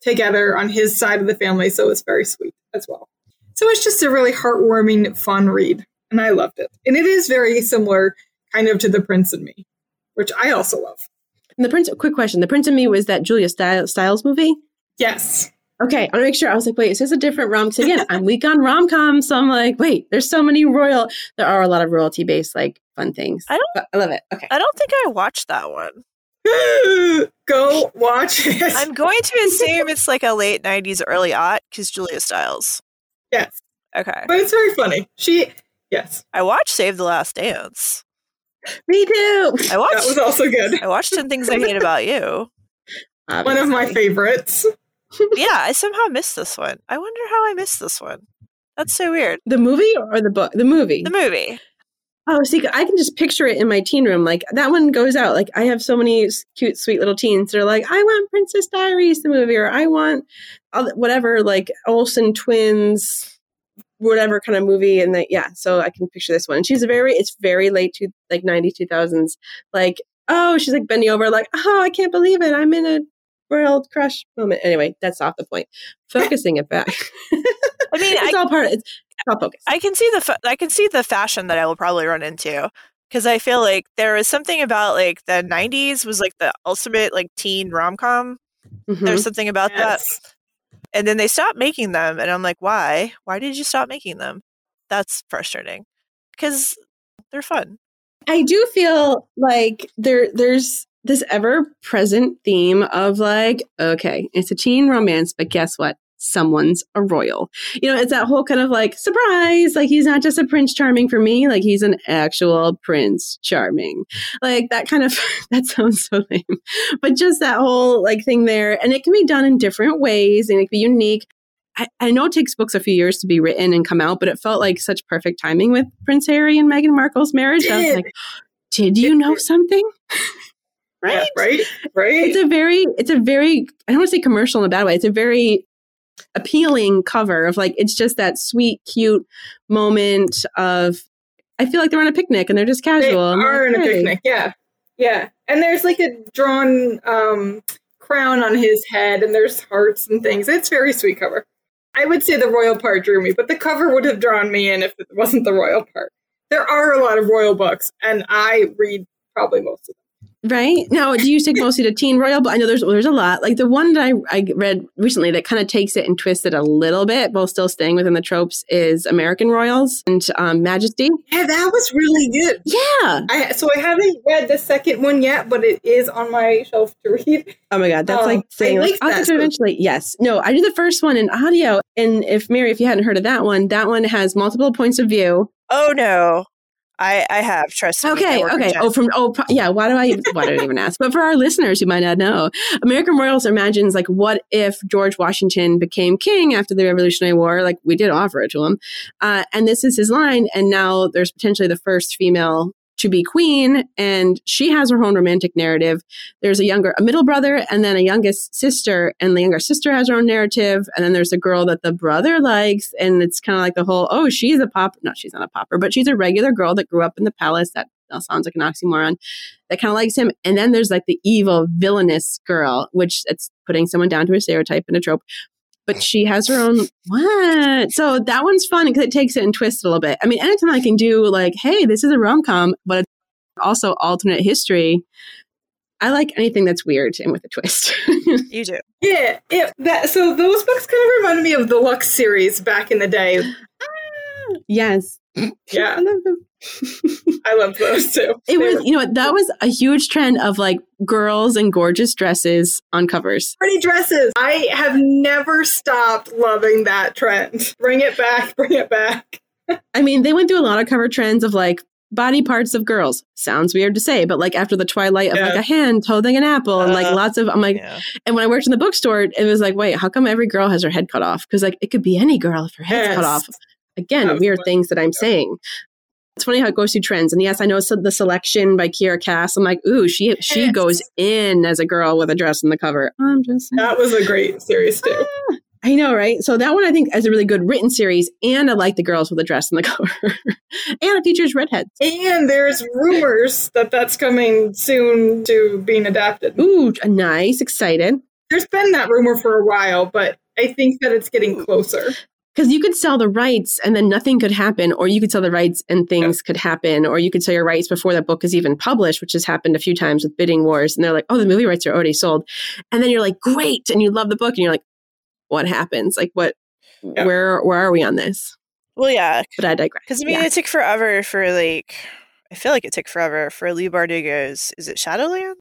together on his side of the family. So it's very sweet as well. So it's just a really heartwarming, fun read and I loved it. And it is very similar, kind of, to The Prince and Me, which I also love. And the Prince, quick question: The Prince and Me was that Julia Stiles movie? Yes. Okay, I want to make sure. I was like, wait, is this a different rom? Because again, I'm weak on rom com, so I'm like, wait, there's so many royal. There are a lot of royalty based like fun things. I don't. But I love it. Okay, I don't think I watched that one. Go watch it. I'm going to assume it's like a late '90s, early aught because Julia Stiles. Yes. Okay. But it's very funny. She Yes. I watched Save the Last Dance. Me too. I watched. That was also good. I watched Ten Things I Hate About You. Obviously. One of my favorites. yeah, I somehow missed this one. I wonder how I missed this one. That's so weird. The movie or the book? The movie. The movie. Oh, see, I can just picture it in my teen room. Like that one goes out. Like I have so many cute, sweet little teens. They're like, I want Princess Diaries, the movie, or I want whatever, like Olsen twins, whatever kind of movie and that yeah so i can picture this one. And she's very it's very late to like 90 2000s like oh she's like bending over like oh i can't believe it. I'm in a world crush moment. Anyway that's off the point. Focusing it back. I mean it's I, all part of it's all focus. I can see the fa- i can see the fashion that i will probably run into because i feel like there was something about like the 90s was like the ultimate like teen rom-com. Mm-hmm. there's something about yes. that and then they stopped making them. And I'm like, why? Why did you stop making them? That's frustrating because they're fun. I do feel like there there's this ever present theme of like, okay, it's a teen romance, but guess what? Someone's a royal. You know, it's that whole kind of like surprise, like he's not just a prince charming for me, like he's an actual prince charming. Like that kind of that sounds so lame. But just that whole like thing there. And it can be done in different ways and it can be unique. I, I know it takes books a few years to be written and come out, but it felt like such perfect timing with Prince Harry and Meghan Markle's marriage. I was like, did you know something? right? Yeah, right? Right. It's a very, it's a very, I don't want to say commercial in a bad way. It's a very appealing cover of like it's just that sweet, cute moment of I feel like they're on a picnic and they're just casual. They are like, on a picnic, yeah. Yeah. And there's like a drawn um crown on his head and there's hearts and things. It's very sweet cover. I would say the royal part drew me, but the cover would have drawn me in if it wasn't the royal part. There are a lot of royal books, and I read probably most of them. Right now, do you stick mostly to teen royal? But I know there's there's a lot. Like the one that I, I read recently that kind of takes it and twists it a little bit, while still staying within the tropes, is American Royals and um, Majesty. Yeah, that was really good. Yeah. I so I haven't read the second one yet, but it is on my shelf to read. Oh my god, that's Um, like saying I like, like I'll that get to eventually. Yes. No, I did the first one in audio, and if Mary, if you hadn't heard of that one, that one has multiple points of view. Oh no, I I have trust. me, Okay, work okay. Oh, from oh, pro- yeah. Why do I? Why do I even ask? But for our listeners who might not know, American Royals imagines like, what if George Washington became king after the Revolutionary War? Like we did offer it to him, uh, and this is his line. And now there's potentially the first female to be queen, and she has her own romantic narrative. There's a younger, a middle brother, and then a youngest sister, and the younger sister has her own narrative. And then there's a girl that the brother likes, and it's kind of like the whole, oh, she's a pop. No, she's not a popper, but she's a regular girl that grew up in the palace. That sounds like an oxymoron. That kind of likes him. And then there's like the evil, villainous girl, which it's putting someone down to a stereotype and a trope. But she has her own what? So that one's fun because it takes it and twists it a little bit. I mean, anytime I can do like, hey, this is a rom com, but it's also alternate history. I like anything that's weird and with a twist. you do. Yeah, it, that so those books kind of reminded me of the Luxe series back in the day. yes. Yeah. I love them. I love those too. It They was, were you know that was a huge trend of like girls in gorgeous dresses on covers. pretty dresses. I have never stopped loving that trend. Bring it back, bring it back. I mean, they went through a lot of cover trends of like body parts of girls. Sounds weird to say, but like after the twilight of Yeah. like a hand holding an apple and like Uh, lots of, I'm like, Yeah. and when I worked in the bookstore, it was like, wait, how come every girl has her head cut off? Because like it could be any girl if her head's cut off. Again, weird things that I'm saying. It's funny how it goes through trends. And yes, I know the selection by Kiera Cass. I'm like, ooh, she she Yes. goes in as a girl with a dress on the cover. I'm just saying. That was a great series too. Ah, I know, right? So that one I think is a really good written series, and I like the girls with a dress on the cover, and it features redheads. And there's rumors that that's coming soon to being adapted. Ooh, nice, excited. There's been that rumor for a while, but I think that it's getting closer. Because you could sell the rights and then nothing could happen, or you could sell the rights and things could happen, or you could sell your rights before that book is even published, which has happened a few times with bidding wars. And they're like, oh, the movie rights are already sold. And then you're like, great. And you love the book, and you're like, what happens? Like, what, Yeah. where, where are we on this? Well, yeah, But I digress. because I mean, Yeah. it took forever for like. I feel like it took forever for Leigh Bardugo's. Is it Shadowland?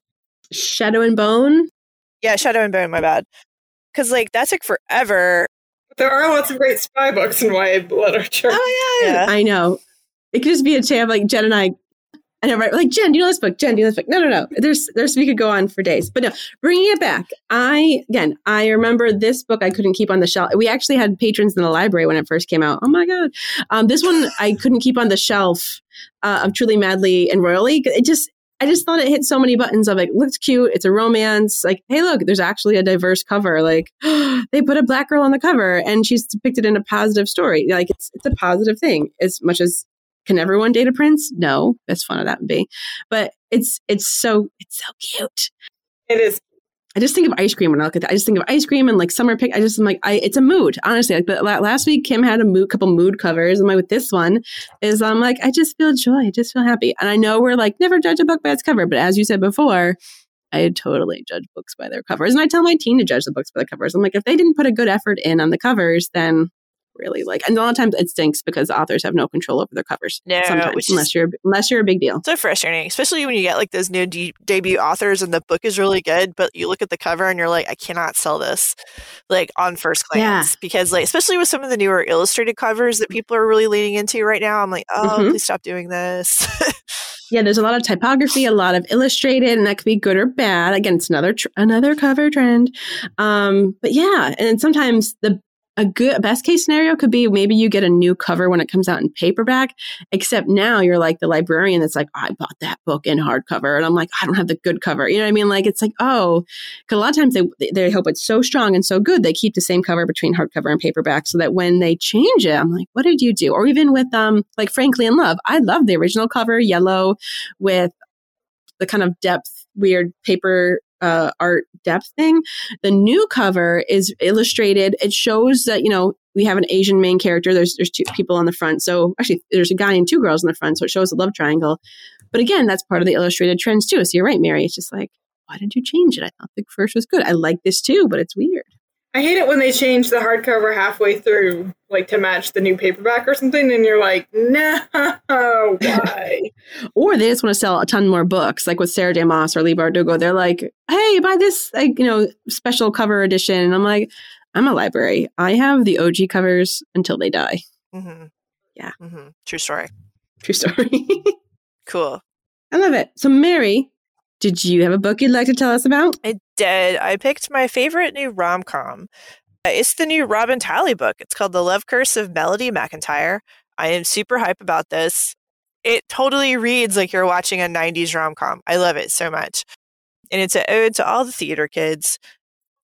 Shadow and Bone. Yeah, Shadow and Bone. My bad. Because like that took forever. There are lots of great spy books in YA literature. Oh, Yeah. I know. It could just be a tale of like Jen and I. I know, right? Like Jen, do you know this book? Jen, do you know this book? No, no, no. There's, there's. We could go on for days, but no. Bringing it back, I again, I remember this book. I couldn't keep on the shelf. We actually had patrons in the library when it first came out. Oh my god, um, this one I couldn't keep on the shelf uh, of Truly Madly and Royally. It just, I just thought it hit so many buttons of like, looks cute. It's a romance. Like, hey, look, there's actually a diverse cover. Like, they put a black girl on the cover and she's depicted in a positive story. Like, it's it's a positive thing as much as can everyone date a prince? No, as fun as that would be, but it's it's so it's so cute. It is. I just think of ice cream when I look at that. I just think of ice cream and like summer pick. I just am like, I, it's a mood, honestly. Like, but last week Kim had a mood, couple mood covers, and like with this one is I'm like, I just feel joy, I just feel happy, and I know we're like never judge a book by its cover, but as you said before, I totally judge books by their covers, and I tell my teen to judge the books by the covers. I'm like, if they didn't put a good effort in on the covers, then really like, and a lot of times it stinks because authors have no control over their covers. No, sometimes unless you're unless you're a big deal. So frustrating, especially when you get like those new de- debut authors and the book is really good, but you look at the cover and you're like, I cannot sell this, like on first glance, because like especially with some of the newer illustrated covers that people are really leaning into right now, I'm like, oh, Mhm. please stop doing this. Yeah, there's a lot of typography, a lot of illustrated, and that could be good or bad. Again, it's another tr- another cover trend. Um, but yeah, and sometimes the a good best case scenario could be maybe you get a new cover when it comes out in paperback. Except now you're like the librarian that's like, I bought that book in hardcover, and I'm like, I don't have the good cover. You know what I mean? Like it's like, oh, because a lot of times they they hope it's so strong and so good they keep the same cover between hardcover and paperback, so that when they change it, I'm like, what did you do? Or even with um like Frankly in Love, I love the original cover, yellow with the kind of depth weird paper uh, art depth thing. The new cover is illustrated. It shows that you know we have an Asian main character. There's there's two people on the front. So actually, there's a guy and two girls in the front. So it shows a love triangle. But again, that's part of the illustrated trends too. So you're right, Mary. It's just like, why did you change it? I thought the first was good. I like this too, but it's weird. I hate it when they change the hardcover halfway through, like to match the new paperback or something, and you're like, no, why? or they just want to sell a ton more books, like with Sarah J. Maas or Leigh Bardugo. They're like, hey, buy this, like you know, special cover edition. And I'm like, I'm a library. I have the OG covers until they die. Mm-hmm. Yeah. Mm-hmm. True story. True story. Cool. I love it. So, Mary, did you have a book you'd like to tell us about? I did. I picked my favorite new rom com. Uh, it's the new Robin Talley book. It's called The Love Curse of Melody McIntyre. I am super hype about this. It totally reads like you're watching a 90s rom com. I love it so much. And it's an ode oh, to all the theater kids.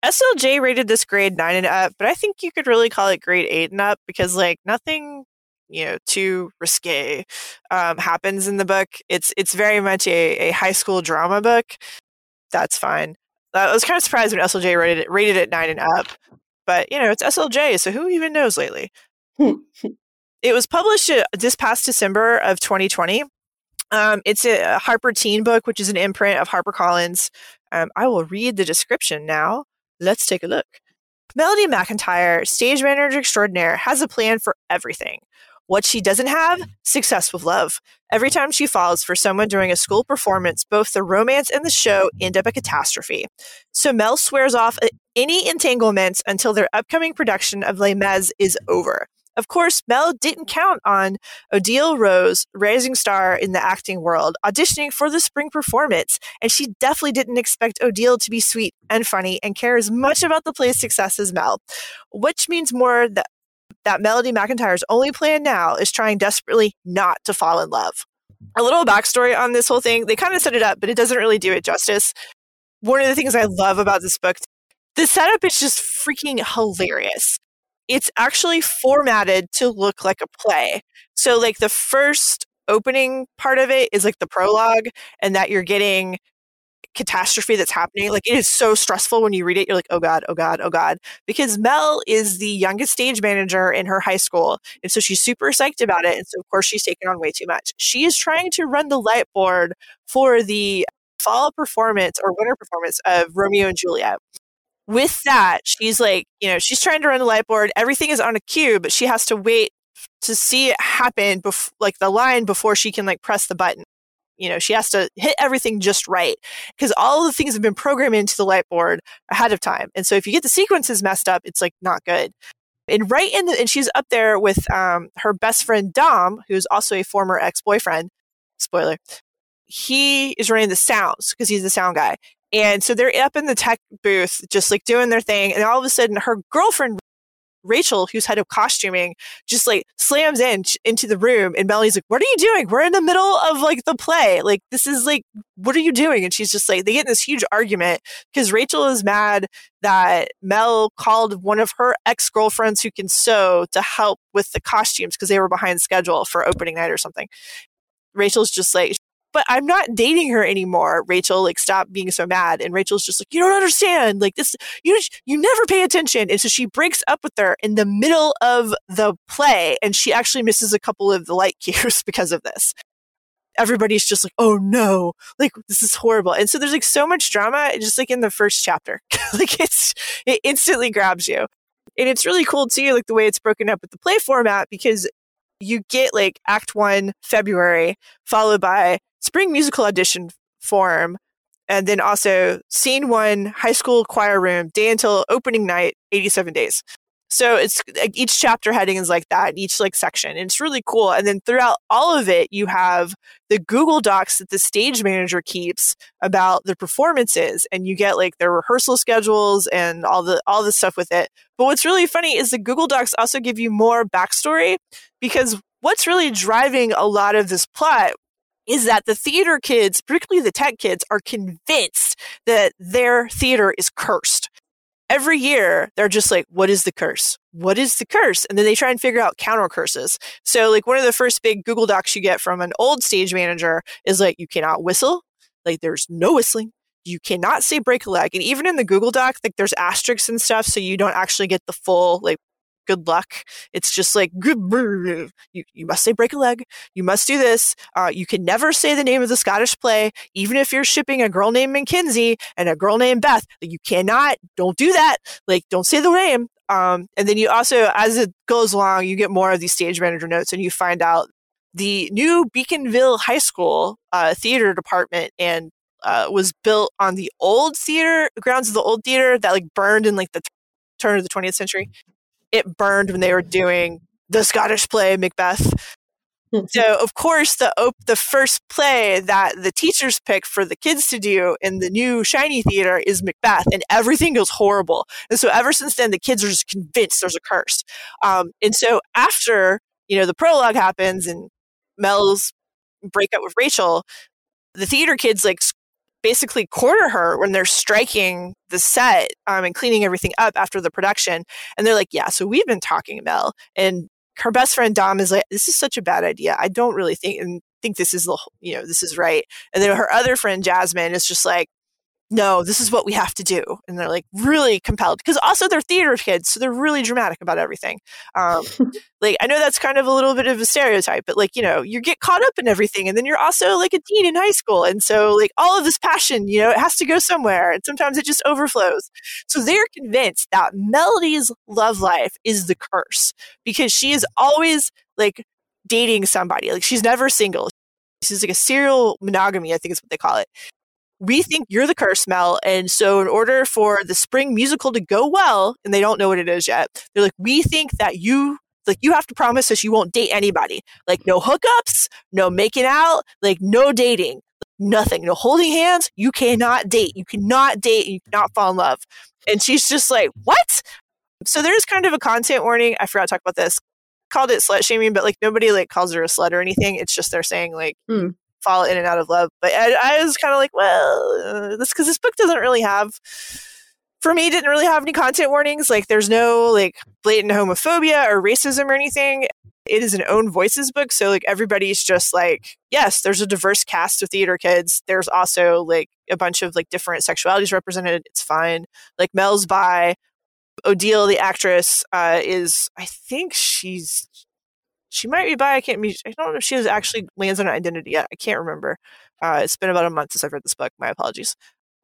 SLJ rated this grade 9 and up, but I think you could really call it grade 8 and up because, like, nothing you know too risque um, happens in the book. It's it's very much a, a high school drama book. That's fine. I was kind of surprised when SLJ rated it rated it nine and up, but you know it's SLJ, so who even knows lately? it was published uh, this past December of 2020. Um, it's a Harper Teen book, which is an imprint of HarperCollins. Um, I will read the description now. Let's take a look. Melody McIntyre, stage manager extraordinaire, has a plan for everything. What she doesn't have? Mm. Success with love. Every time she falls for someone during a school performance, both the romance and the show end up a catastrophe. So Mel swears off uh, any entanglements until their upcoming production of Les Mis is over. Of course, Mel didn't count on Odile Rose, rising star in the acting world, auditioning for the spring performance, and she definitely didn't expect Odile to be sweet and funny and care as much about the play's success as Mel, which means more that that Melody McIntyre's only plan now is trying desperately not to fall in love. A little backstory on this whole thing. They kind of set it up, but it doesn't really do it justice. One of the things I love about this book, the setup is just freaking hilarious it's actually formatted to look like a play. So, like, the first opening part of it is like the prologue, and that you're getting catastrophe that's happening. Like, it is so stressful when you read it. You're like, oh God, oh God, oh God. Because Mel is the youngest stage manager in her high school. And so she's super psyched about it. And so, of course, she's taken on way too much. She is trying to run the light board for the fall performance or winter performance of Romeo and Juliet with that, she's like, you know, she's trying to run the light board. Everything is on a cue, but she has to wait to see it happen, bef- like the line before she can like press the button. You know, she has to hit everything just right because all the things have been programmed into the light board ahead of time. And so if you get the sequences messed up, it's like not good. And right in the, and she's up there with um, her best friend Dom, who's also a former ex boyfriend. Spoiler. He is running the sounds because he's the sound guy. And so they're up in the tech booth, just like doing their thing. And all of a sudden, her girlfriend, Rachel, who's head of costuming, just like slams in into the room. And Melly's like, What are you doing? We're in the middle of like the play. Like, this is like, what are you doing? And she's just like, they get in this huge argument because Rachel is mad that Mel called one of her ex girlfriends who can sew to help with the costumes because they were behind schedule for opening night or something. Rachel's just like, but I'm not dating her anymore. Rachel, like, stop being so mad. And Rachel's just like, you don't understand. Like this, you, you never pay attention. And so she breaks up with her in the middle of the play. And she actually misses a couple of the light cues because of this. Everybody's just like, oh no, like this is horrible. And so there's like so much drama just like in the first chapter. like it's, it instantly grabs you. And it's really cool too, like the way it's broken up with the play format because you get like act one February followed by spring musical audition form and then also scene one high school choir room day until opening night 87 days. So it's like each chapter heading is like that each like section and it's really cool. And then throughout all of it you have the google docs that the stage manager keeps about the performances and you get like their rehearsal schedules and all the all the stuff with it. But what's really funny is the google docs also give you more backstory because what's really driving a lot of this plot is that the theater kids, particularly the tech kids, are convinced that their theater is cursed. Every year, they're just like, what is the curse? What is the curse? And then they try and figure out counter curses. So, like, one of the first big Google Docs you get from an old stage manager is like, you cannot whistle. Like, there's no whistling. you cannot say break a leg. And even in the Google Doc, like there's asterisks and stuff, so you don't actually get the full like good luck. It's just like you, you must say break a leg. You must do this. Uh, you can never say the name of the Scottish play, even if you're shipping a girl named Mackenzie and a girl named Beth. You cannot. Don't do that. Like don't say the name. Um, and then you also, as it goes along, you get more of these stage manager notes, and you find out the new Beaconville High School uh, theater department and uh, was built on the old theater grounds of the old theater that like burned in like the t- turn of the 20th century. It burned when they were doing the Scottish play Macbeth. so of course the op- the first play that the teachers pick for the kids to do in the new shiny theater is Macbeth and everything goes horrible. And so ever since then the kids are just convinced there's a curse. Um, and so after you know the prologue happens and Mel's breakup with Rachel, the theater kids like basically corner her when they're striking the set um, and cleaning everything up after the production. And they're like, yeah, so we've been talking, Mel. And her best friend Dom is like, this is such a bad idea. I don't really think and think this is the you know this is right. And then her other friend Jasmine is just like, no, this is what we have to do. And they're like really compelled because also they're theater kids. So they're really dramatic about everything. Um, like, I know that's kind of a little bit of a stereotype, but like, you know, you get caught up in everything and then you're also like a teen in high school. And so like all of this passion, you know, it has to go somewhere and sometimes it just overflows. So they're convinced that Melody's love life is the curse because she is always like dating somebody. Like she's never single. She's like a serial monogamy, I think is what they call it we think you're the curse, Mel. And so, in order for the spring musical to go well, and they don't know what it is yet, they're like, we think that you. Like you have to promise us you won't date anybody. Like no hookups, no making out, like no dating, nothing, no holding hands. You cannot date. You cannot date. You cannot fall in love. And she's just like, what? So there's kind of a content warning. I forgot to talk about this. Called it slut shaming, but like nobody like calls her a slut or anything. It's just they're saying like mm fall in and out of love. But I, I was kind of like, well, uh, this because this book doesn't really have, for me, didn't really have any content warnings. Like, there's no like blatant homophobia or racism or anything. It is an own voices book, so like everybody's just like, yes, there's a diverse cast of theater kids. There's also like a bunch of like different sexualities represented. It's fine. Like Mel's by Odile, the actress, uh, is I think she's she might be bi. I can't. Be, I don't know if she has actually lands on an identity yet. I can't remember. Uh, it's been about a month since I've read this book. My apologies.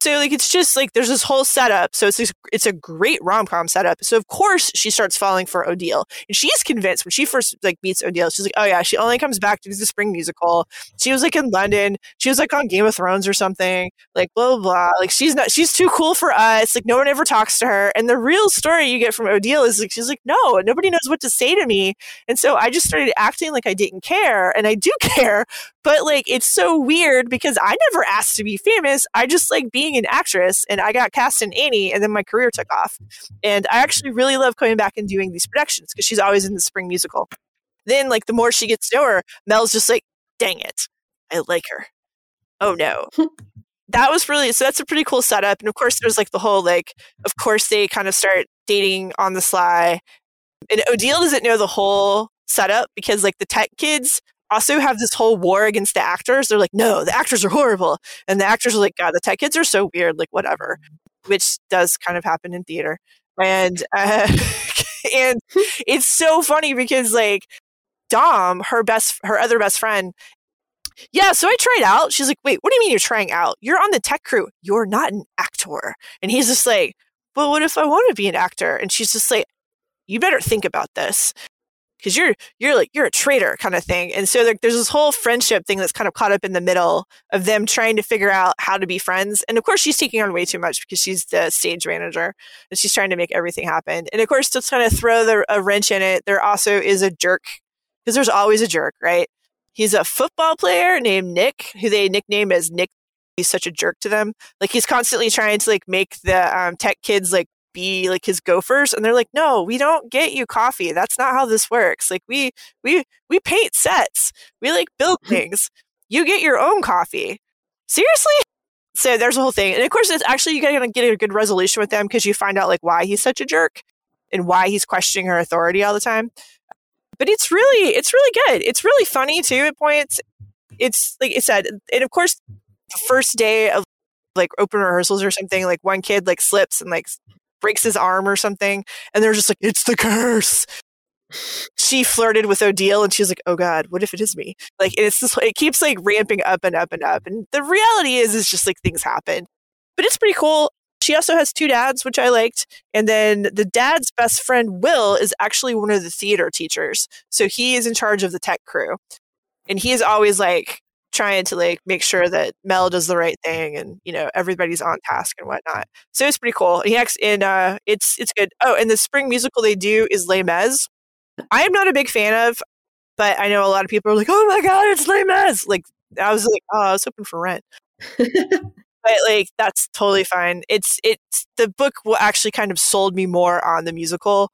So like it's just like there's this whole setup. So it's this, it's a great rom com setup. So of course she starts falling for Odile, and she's convinced when she first like meets Odile, she's like, oh yeah, she only comes back to do the spring musical. She was like in London. She was like on Game of Thrones or something. Like blah blah blah. Like she's not. She's too cool for us. Like no one ever talks to her. And the real story you get from Odile is like she's like no, nobody knows what to say to me. And so I just started acting like I didn't care, and I do care. But like it's so weird because I never asked to be famous. I just like being an actress and I got cast in Annie and then my career took off. And I actually really love coming back and doing these productions because she's always in the spring musical. Then, like, the more she gets to know her, Mel's just like, dang it, I like her. Oh no. that was really, so that's a pretty cool setup. And of course, there's like the whole, like, of course, they kind of start dating on the sly. And Odile doesn't know the whole setup because, like, the tech kids also have this whole war against the actors. They're like, no, the actors are horrible. And the actors are like, God, the tech kids are so weird, like whatever, which does kind of happen in theater. And, uh, and it's so funny because like Dom, her best, her other best friend, yeah, so I tried out. She's like, wait, what do you mean you're trying out? You're on the tech crew. You're not an actor. And he's just like, well, what if I want to be an actor? And she's just like, you better think about this because you're you're like you're a traitor kind of thing and so there, there's this whole friendship thing that's kind of caught up in the middle of them trying to figure out how to be friends and of course she's taking on way too much because she's the stage manager and she's trying to make everything happen and of course to kind of throw the, a wrench in it there also is a jerk because there's always a jerk right? He's a football player named nick who they nickname as nick he's such a jerk to them like he's constantly trying to like make the um, tech kids like be like his gophers and they're like no we don't get you coffee. That's not how this works. Like we we we paint sets. We like build things. You get your own coffee. Seriously? So there's a whole thing and of course it's actually you gotta get a good resolution with them because you find out like why he's such a jerk and why he's questioning her authority all the time. But it's really it's really good. It's really funny too at points. It's like i said and of course the first day of like open rehearsals or something, like one kid like slips and like breaks his arm or something, and they're just like, "It's the curse." She flirted with Odile, and she's like, "Oh God, what if it is me?" Like, it's just it keeps like ramping up and up and up, and the reality is, is just like things happen, but it's pretty cool. She also has two dads, which I liked, and then the dad's best friend Will is actually one of the theater teachers, so he is in charge of the tech crew, and he is always like trying to like make sure that Mel does the right thing and you know everybody's on task and whatnot. So it's pretty cool. He acts in uh it's it's good. Oh, and the spring musical they do is Les Mis. I am not a big fan of, but I know a lot of people are like, "Oh my god, it's Les Mis!" Like I was like, "Oh, I was hoping for Rent," but like that's totally fine. It's it's the book actually kind of sold me more on the musical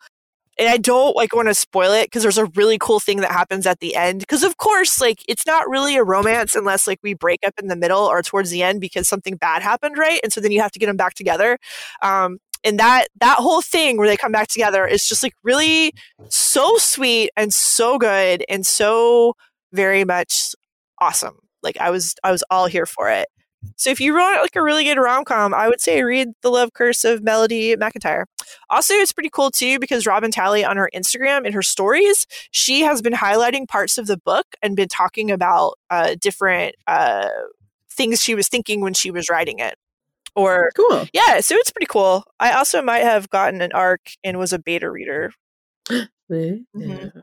and I don't like want to spoil it because there's a really cool thing that happens at the end. Because of course, like it's not really a romance unless like we break up in the middle or towards the end because something bad happened, right? And so then you have to get them back together. Um, and that that whole thing where they come back together is just like really so sweet and so good and so very much awesome. Like I was I was all here for it. So if you want like a really good rom com, I would say read The Love Curse of Melody McIntyre. Also, it's pretty cool too because Robin Talley on her Instagram in her stories, she has been highlighting parts of the book and been talking about uh, different uh, things she was thinking when she was writing it. Or cool. Yeah, so it's pretty cool. I also might have gotten an arc and was a beta reader. mm-hmm.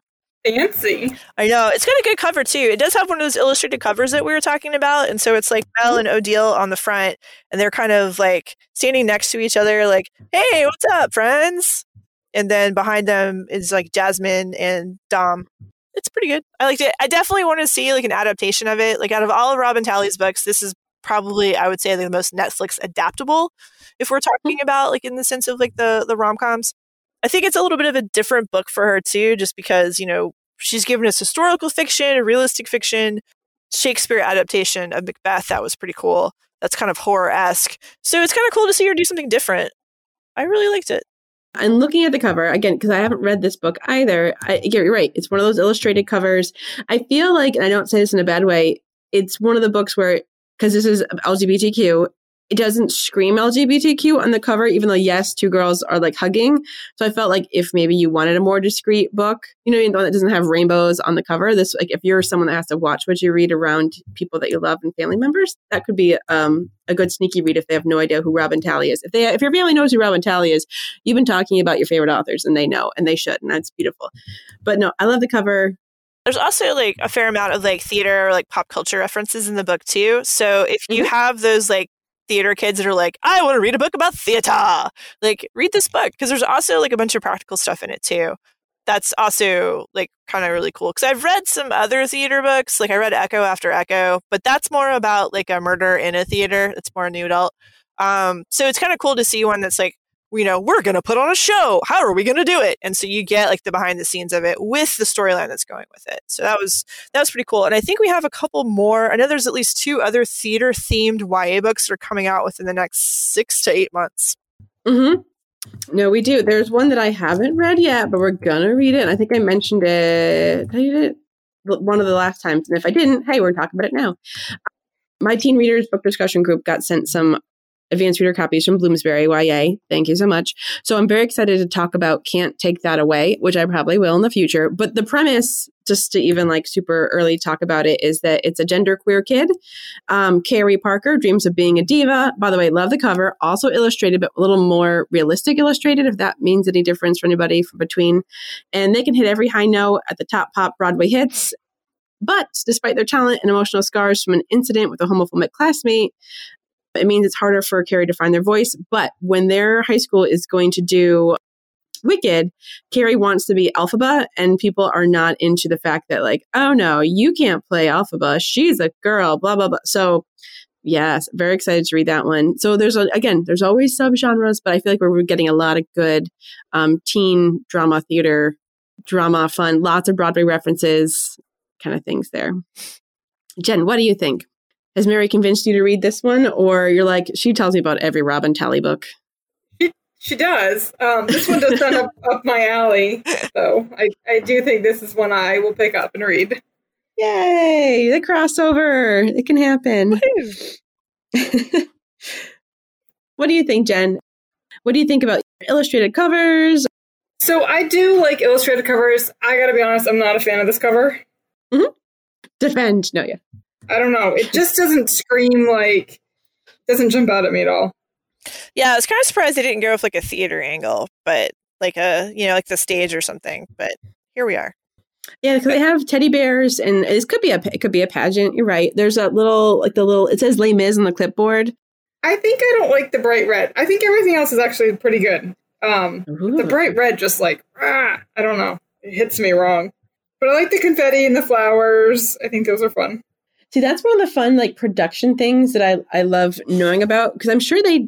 Fancy. I know. It's got a good cover too. It does have one of those illustrated covers that we were talking about. And so it's like Mel and Odile on the front, and they're kind of like standing next to each other, like, hey, what's up, friends? And then behind them is like Jasmine and Dom. It's pretty good. I liked it. I definitely want to see like an adaptation of it. Like out of all of Robin Talley's books, this is probably I would say the most Netflix adaptable if we're talking mm-hmm. about like in the sense of like the the rom coms. I think it's a little bit of a different book for her too, just because, you know, she's given us historical fiction, realistic fiction, Shakespeare adaptation of Macbeth. That was pretty cool. That's kind of horror esque. So it's kind of cool to see her do something different. I really liked it. And looking at the cover again, because I haven't read this book either. I, you're right. It's one of those illustrated covers. I feel like, and I don't say this in a bad way, it's one of the books where, because this is LGBTQ, it doesn't scream LGBTQ on the cover, even though yes, two girls are like hugging. So I felt like if maybe you wanted a more discreet book, you know, one that doesn't have rainbows on the cover, this like if you're someone that has to watch what you read around people that you love and family members, that could be um, a good sneaky read if they have no idea who Robin Talley is. If they if your family knows who Robin Talley is, you've been talking about your favorite authors and they know and they should, and that's beautiful. But no, I love the cover. There's also like a fair amount of like theater or like pop culture references in the book too. So if you mm-hmm. have those like theater kids that are like, I want to read a book about theater. Like, read this book because there's also like a bunch of practical stuff in it too. That's also like kind of really cool because I've read some other theater books. Like I read Echo After Echo, but that's more about like a murder in a theater. It's more new adult. Um, so it's kind of cool to see one that's like you know, we're going to put on a show. How are we going to do it? And so you get like the behind the scenes of it with the storyline that's going with it. So that was that was pretty cool. And I think we have a couple more. I know there's at least two other theater themed YA books that are coming out within the next six to eight months. Hmm. No, we do. There's one that I haven't read yet, but we're gonna read it. And I think I mentioned it. I did it one of the last times. And if I didn't, hey, we're talking about it now. My teen readers book discussion group got sent some advanced reader copies from Bloomsbury YA. Thank you so much. So I'm very excited to talk about Can't Take That Away, which I probably will in the future. But the premise, just to even like super early talk about it, is that it's a genderqueer kid. Um, Carey Parker dreams of being a diva. By the way, love the cover. Also illustrated, but a little more realistic illustrated, if that means any difference for anybody between. And they can hit every high note at the top pop Broadway hits. But despite their talent and emotional scars from an incident with a homophobic classmate, it means it's harder for Carey to find their voice. But when their high school is going to do Wicked, Carey wants to be Elphaba, and people are not into the fact that, like, oh no, you can't play Elphaba. She's a girl, blah, blah, blah. So, yes, very excited to read that one. So, there's, a, again, there's always subgenres, but I feel like we're getting a lot of good um, teen drama theater, drama fun, lots of Broadway references, kind of things there. Jen, what do you think? Has Mary convinced you to read this one, or you're like, she tells me about every Robin Talley book? She, she does. Um, this one does sound up, up my alley, so I, I do think this is one I will pick up and read. Yay! The crossover. It can happen. what do you think, Jen? What do you think about illustrated covers? So I do like illustrated covers. I gotta be honest, I'm not a fan of this cover. Mm-hmm. Defend, no, yeah. I don't know. It just doesn't scream like doesn't jump out at me at all. Yeah, I was kind of surprised they didn't go with like a theater angle, but like a you know like the stage or something. But here we are. Yeah, because they have teddy bears, and this could be a it could be a pageant. You're right. There's a little like the little it says Les Mis on the clipboard. I think I don't like the bright red. I think everything else is actually pretty good. Um, the bright red just like ah, I don't know, it hits me wrong. But I like the confetti and the flowers. I think those are fun. See, that's one of the fun like production things that I I love knowing about because I'm sure they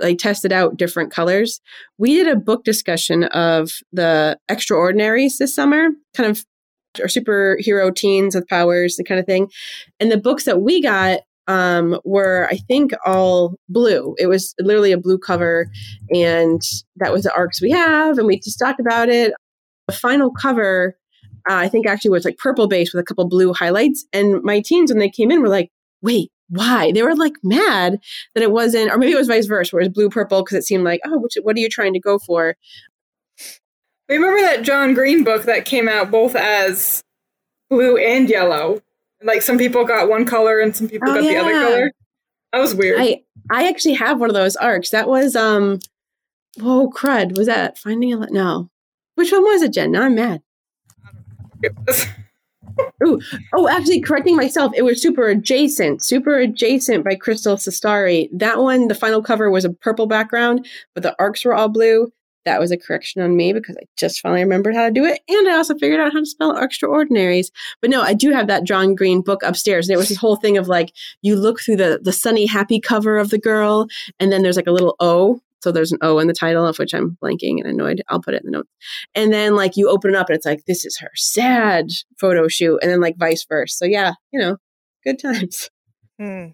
like tested out different colors. We did a book discussion of the extraordinaries this summer, kind of or superhero teens with powers, the kind of thing. And the books that we got um, were, I think, all blue. It was literally a blue cover, and that was the arcs we have, and we just talked about it. The final cover, uh, I think, actually was like purple base with a couple blue highlights. And my teens, when they came in, were like, "Wait, why?" They were like mad that it wasn't, or maybe it was vice versa, where it was blue purple because it seemed like, "Oh, which, what are you trying to go for?" Remember that John Green book that came out both as blue and yellow? Like some people got one color and some people Oh, got the other color. That was weird. I I actually have one of those arcs. That was um, oh crud, was that Finding a no? Which one was it, Jen? Now I'm mad. Ooh, oh, actually, correcting myself, it was Super Adjacent. Super Adjacent by Crystal Cestari. That one, the final cover was a purple background, but the arcs were all blue. That was a correction on me because I just finally remembered how to do it. And I also figured out how to spell extraordinaries. But no, I do have that John Green book upstairs. And it was this whole thing of like, you look through the, the sunny, happy cover of the girl, and then there's like a little O. So there's an O in the title, of which I'm blanking and annoyed. I'll put it in the notes. And then like you open it up and it's like, this is her sad photo shoot. And then like vice versa. So yeah, you know, good times. Hmm.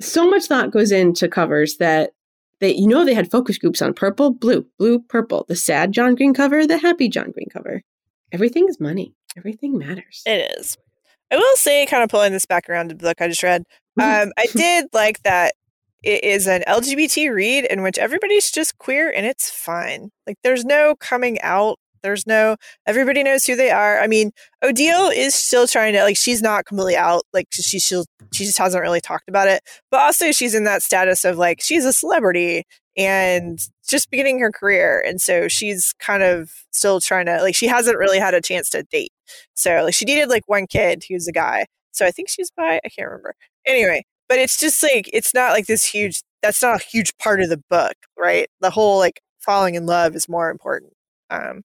So much thought goes into covers that they, you know, they had focus groups on purple, blue, blue, purple, the sad John Green cover, the happy John Green cover. Everything is money. Everything matters. It is. I will say, kind of pulling this back around to the book I just read, um, I did like that it is an LGBT read in which everybody's just queer and it's fine. Like, there's no coming out. There's no, everybody knows who they are. I mean, Odile is still trying to, like, she's not completely out. Like, she, she'll, she just hasn't really talked about it. But also, she's in that status of, like, she's a celebrity and just beginning her career. And so she's kind of still trying to, like, she hasn't really had a chance to date. So, like, she dated, like, one kid who's a guy. So I think she's by I can't remember. Anyway, but it's just like it's not like this huge that's not a huge part of the book right the whole like falling in love is more important um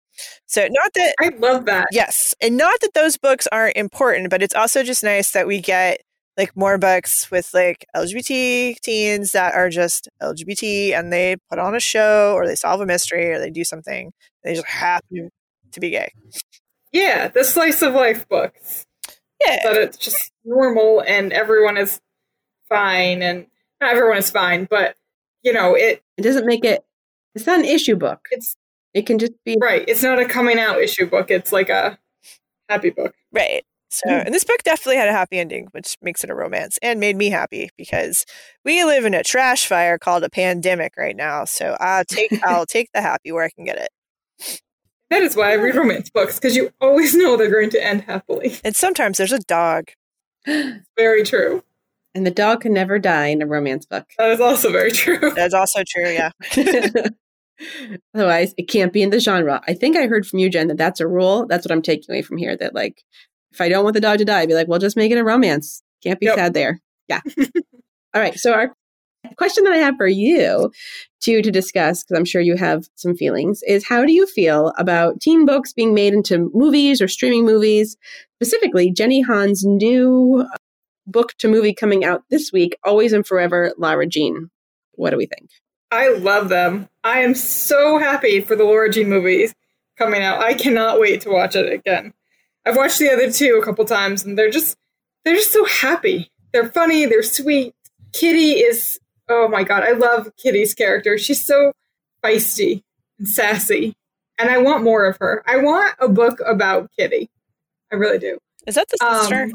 so not that I love that. yes and not that those books aren't important but it's also just nice that we get like more books with like lgbt teens that are just lgbt and they put on a show or they solve a mystery or they do something they just happen to be gay Yeah, the slice of life books. yeah That it's just normal and everyone is fine and not everyone is fine, but you know, it It doesn't make it, it's not an issue book. it's It can just be, right. It's not a coming out issue book. It's like a happy book. Right. So, Mm. and this book definitely had a happy ending, which makes it a romance and made me happy because we live in a trash fire called a pandemic right now. So I'll take I'll take the happy where I can get it. That is why I read romance books because you always know they're going to end happily. And sometimes there's a dog. Very true. And the dog can never die in a romance book. That is also very true. That's also true. Yeah. Otherwise, it can't be in the genre. I think I heard from you, Jen, that that's a rule. That's what I'm taking away from here. That like, if I don't want the dog to die, I'd be like, well, just make it a romance. Can't be Yep. sad there. Yeah. All right. So our question that I have for you to to discuss, because I'm sure you have some feelings, is how do you feel about teen books being made into movies or streaming movies? Specifically, Jenny Han's new book to movie coming out this week, Always and Forever, Lara Jean. What do we think? I love them. I am so happy for the Laura Jean movies coming out. I cannot wait to watch it again. I've watched the other two a couple times and they're just they're just so happy. They're funny, they're sweet. Kitty is oh my god, I love Kitty's character. She's so feisty and sassy. And I want more of her. I want a book about Kitty. I really do. Is that the sister? Um,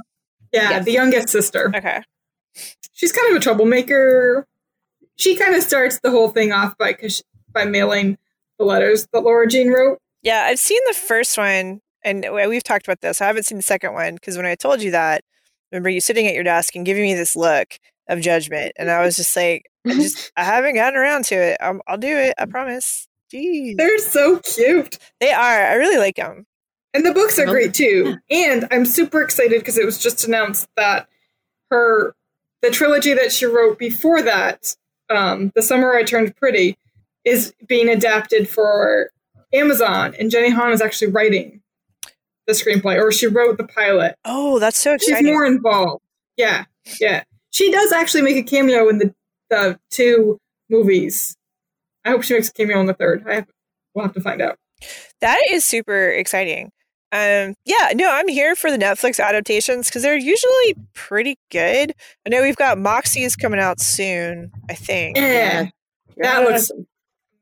yeah, Yes. the youngest sister. okay. She's kind of a troublemaker. she kind of starts the whole thing off by cause by mailing the letters that Laura Jean wrote. Yeah, I've seen the first one, and we've talked about this. I haven't seen the second one because when I told you that, remember you sitting at your desk and giving me this look of judgment, and I was just like, I just I haven't gotten around to it. i will do it. I promise. Jeez, they're so cute. They are. I really like them. And the books are great too. And I'm super excited because it was just announced that her the trilogy that she wrote before that, um, The Summer I Turned Pretty, is being adapted for Amazon, and Jenny Han is actually writing the screenplay, or she wrote the pilot. Oh, that's so exciting! She's more involved. Yeah, yeah. She does actually make a cameo in the the two movies. I hope she makes a cameo in the third. I have, we'll have to find out. That is super exciting. Um, yeah, no, I'm here for the Netflix adaptations because they're usually pretty good. I know we've got Moxie's coming out soon. I think. Yeah, that looks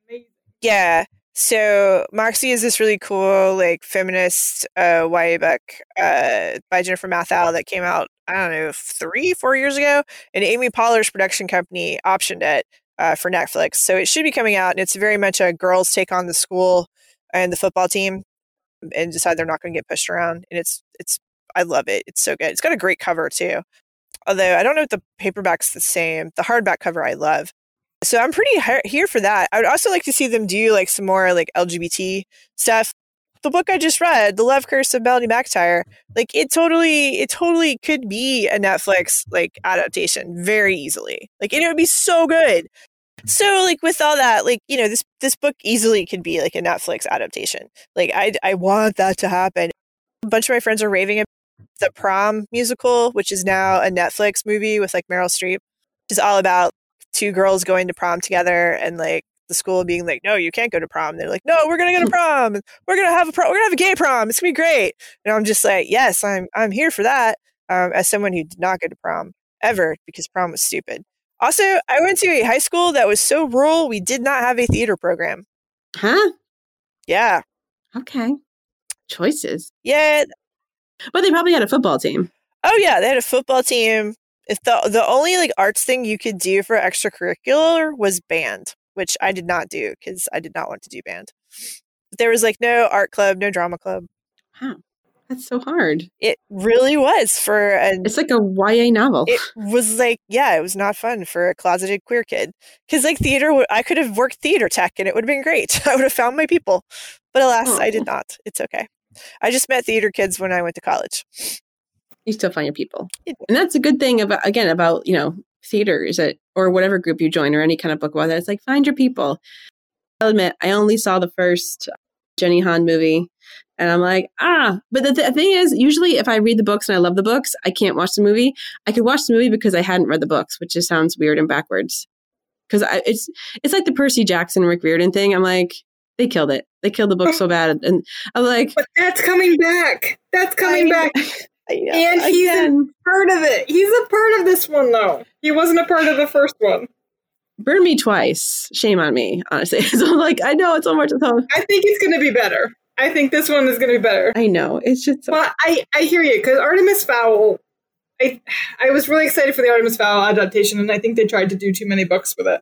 amazing. yeah. So Moxie is this really cool, like feminist uh, YA book uh, by Jennifer Mathieu that came out, I don't know, three, four years ago, and Amy Poehler's production company optioned it uh, for Netflix. So it should be coming out, and it's very much a girls take on the school and the football team, and decide they're not going to get pushed around. And it's it's I love it. It's so good. It's got a great cover too. Although I don't know if the paperback's the same. The hardback cover I love. So I'm pretty here for that. I would also like to see them do like some more like LGBT stuff. The book I just read, The Love Curse of Melody McIntyre, like it totally, it totally could be a Netflix like adaptation very easily. Like and it would be so good. So like with all that, like you know this this book easily could be like a Netflix adaptation. Like I I want that to happen. A bunch of my friends are raving about the Prom musical, which is now a Netflix movie with like Meryl Streep, which is all about two girls going to prom together and like the school being like, no, you can't go to prom. They're like, no, we're gonna go to prom. We're gonna have a prom. We're gonna have a gay prom. It's gonna be great. And I'm just like, yes, I'm I'm here for that. Um, as someone who did not go to prom ever because prom was stupid. Also, I went to a high school that was so rural we did not have a theater program. Huh? Yeah. Okay. Choices. Yeah. But they probably had a football team. Oh yeah, they had a football team. If the the only like arts thing you could do for extracurricular was band, which I did not do because I did not want to do band. But There was like no art club, no drama club. Wow. That's so hard. It really was for an. It's like a YA novel. It was like, yeah, it was not fun for a closeted queer kid. Because like theater, I could have worked theater tech and it would have been great. I would have found my people, but alas, oh. I did not. It's okay. I just met theater kids when I went to college you still find your people. And that's a good thing about again about, you know, theater is it or whatever group you join or any kind of book that. It's like find your people. I'll admit I only saw the first Jenny Han movie and I'm like, ah, but the, th- thing is, usually if I read the books and I love the books, I can't watch the movie. I could watch the movie because I hadn't read the books, which just sounds weird and backwards. Because it's it's like the Percy Jackson Rick Riordan thing. I'm like, they killed it. They killed the book so bad, and I'm like, but that's coming back. That's coming I, back. and he's a part of it. He's a part of this one, though. He wasn't a part of the first one. Burn me twice. Shame on me, honestly. so I'm like, I know it's much. Home. I think it's going to be better. I think this one is going to be better. I know. It's just. So- well, I, I hear you because Artemis Fowl. I I was really excited for the Artemis Fowl adaptation, and I think they tried to do too many books with it.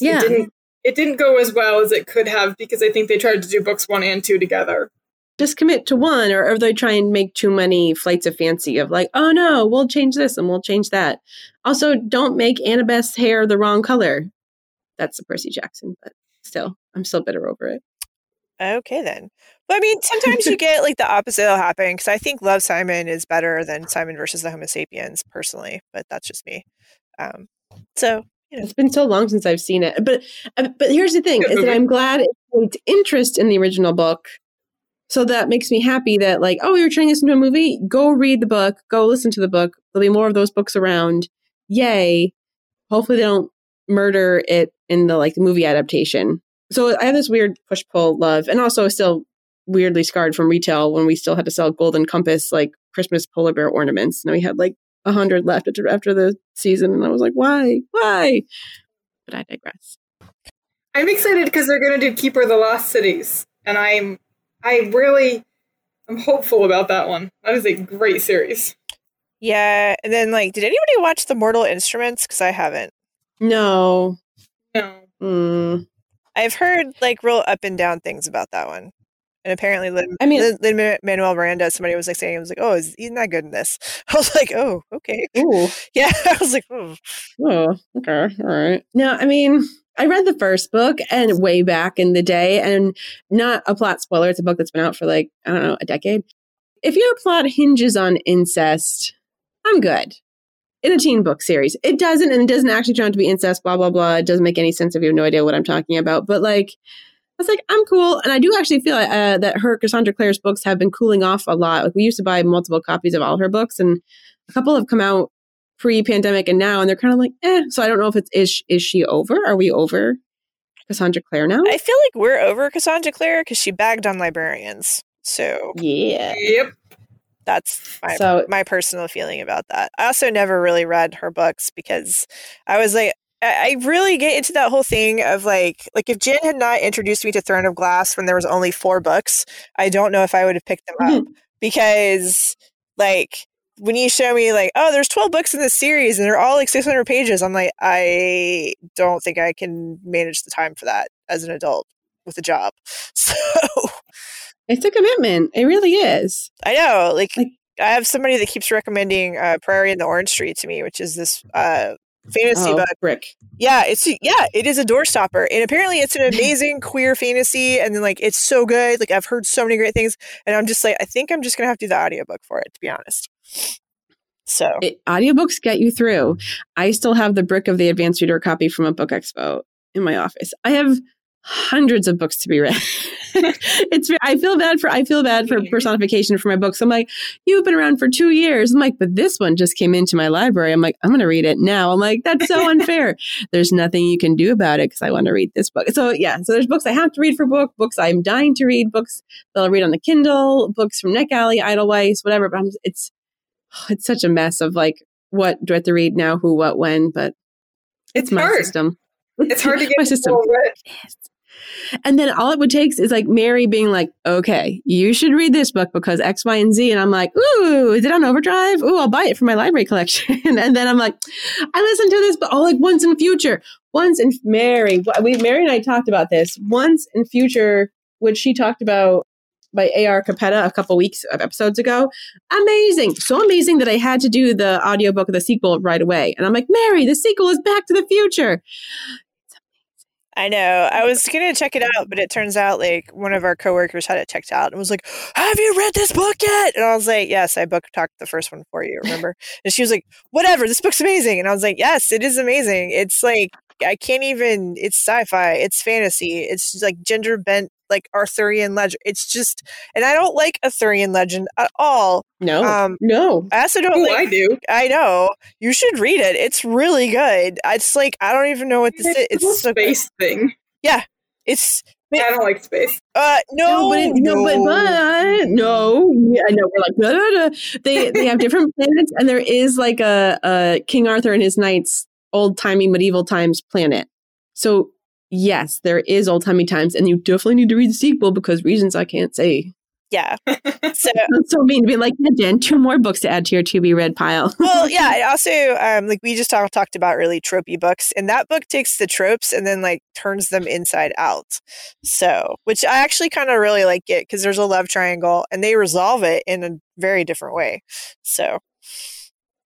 Yeah. It didn't, it didn't go as well as it could have because I think they tried to do books one and two together just commit to one or, or they try and make too many flights of fancy of like oh no we'll change this and we'll change that also don't make annabeth's hair the wrong color that's the percy jackson but still i'm still bitter over it okay then but i mean sometimes you get like the opposite will happen because i think love simon is better than simon versus the homo sapiens personally but that's just me um so you know. it's been so long since i've seen it but uh, but here's the thing is that i'm glad it's interest in the original book so that makes me happy that like, oh, you're turning this into a movie. Go read the book. Go listen to the book. There'll be more of those books around. Yay! Hopefully they don't murder it in the like movie adaptation. So I have this weird push pull love, and also still weirdly scarred from retail when we still had to sell Golden Compass like Christmas polar bear ornaments, and we had like a hundred left after after the season, and I was like, why, why? But I digress. I'm excited because they're going to do Keeper of the Lost Cities, and I'm I really I'm hopeful about that one. That is a great series. Yeah, and then like, did anybody watch the Mortal Instruments? Because I haven't. No. No. Mm. I've heard like real up and down things about that one. And apparently, Lin, I mean- Lin, Manuel Miranda, somebody was like saying, "I was like, oh, is, he's not good in this." I was like, "Oh, okay, Ooh. yeah." I was like, oh. Oh, okay. All right. No, I mean, I read the first book and way back in the day, and not a plot spoiler. It's a book that's been out for like, I don't know, a decade. If your plot hinges on incest, I'm good. In a teen book series, it doesn't, and it doesn't actually turn out to be incest, blah, blah, blah. It doesn't make any sense if you have no idea what I'm talking about. But like, was like, I'm cool. And I do actually feel uh, that her, Cassandra Clare's books have been cooling off a lot. Like, we used to buy multiple copies of all her books, and a couple have come out pre-pandemic and now and they're kind of like eh so i don't know if it's is is she over are we over cassandra clare now I feel like we're over Cassandra Clare because she bagged on librarians. So yeah Yep. that's my So- my personal feeling about that. I also never really read her books because I was like, I really get into that whole thing of like, like if Jen had not introduced me to Throne of Glass when there was only four books, I don't know if I would have picked them up. Because like when you show me like, oh, there's 12 books in this series and they're all like 600 pages, I'm like, I don't think I can manage the time for that as an adult with a job. So it's a commitment. It really is. I know, like, Like- I have somebody that keeps recommending uh, Priory of the Orange Tree to me, which is this uh, fantasy oh, book. brick Yeah, it's yeah, it is a doorstopper, and apparently it's an amazing queer fantasy, and then like it's so good. Like I've heard so many great things, and I'm just like, I think I'm just gonna have to do the audiobook for it, to be honest. So it, audiobooks get you through i still have the brick of the advanced reader copy from a book expo in my office i have hundreds of books to be read. It's i feel bad for i feel bad for personification for my books. I'm like you've been around for two years. I'm like but this one just came into my library. I'm like i'm going to read it now. I'm like that's so unfair. There's nothing you can do about it because i want to read this book. So yeah so there's books i have to read for book books i'm dying to read books that i'll read on the kindle books from neck alley Edelweiss whatever but I'm, it's it's such a mess of like what do i have to read now who what when but it's, It's my hard. system. It's hard to get my system. people read. And then all it would take is like Mary being like, okay, you should read this book because X, Y, and Z. And I'm like, ooh, is it on overdrive? Ooh, I'll buy it for my library collection. and then I'm like, I listened to this, but oh, like Once & Future, once in Mary, we, Mary and I talked about this Once & Future, which she talked about by A.R. Capetta a couple weeks of episodes ago. Amazing. So amazing that I had to do the audiobook of the sequel right away. And I'm like, Mary, the sequel is Back to the Future. I know I was gonna check it out, but it turns out like one of our coworkers had it checked out and was like, "Have you read this book yet?" And I was like, "Yes, I book talked the first one for you." Remember? and she was like, "Whatever, this book's amazing." And I was like, "Yes, it is amazing. It's like I can't even. It's sci-fi. It's fantasy. It's like gender bent, like Arthurian legend. It's just, and I don't like Arthurian legend at all. No, Um, no. I also don't Oh, like I do. I know. You should read it. It's really good. It's like I don't even know what say. It's a It's good. space thing. Yeah. It's I don't like space. uh no, No, but it, no, but but no, yeah, I know we're like they they have different planets, and there is like a, a King Arthur and his knights old timey medieval times planet. So yes, there is old timey times, and you definitely need to read the sequel because reasons I can't say. yeah. So That's so mean to be like, yeah, Jen, two more books to add to your to be read pile. well, yeah. I also, um, like we just talk, talked about really tropey books, and that book takes the tropes and then like turns them inside out. So, which I actually kind of really like it because there's a love triangle, and they resolve it in a very different way. So,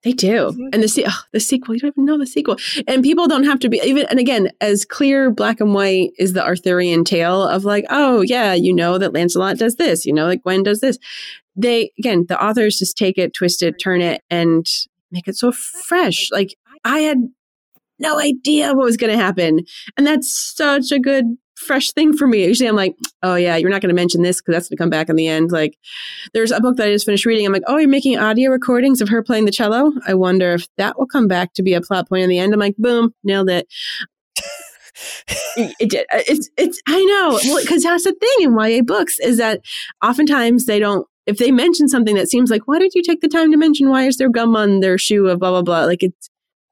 They do. And the oh, the sequel, you don't even know the sequel. And people don't have to be even and again, as clear black and white is the Arthurian tale of like, oh yeah, you know that Lancelot does this, you know, like Gwen does this. They again, the authors just take it, twist it, turn it, and make it so fresh. Like I had no idea what was gonna happen. And that's such a good fresh thing for me. Usually I'm like, oh yeah, you're not gonna mention this because that's gonna come back in the end. Like there's a book that I just finished reading. I'm like, oh, you're making audio recordings of her playing the cello. I wonder if that will come back to be a plot point in the end. I'm like, boom, nailed it. it did. Uh, it's it's. I know. Well, because that's the thing in YA books is that oftentimes they don't. If they mention something that seems like, why did you take the time to mention? Why is there gum on their shoe? Of blah blah blah. Like it's.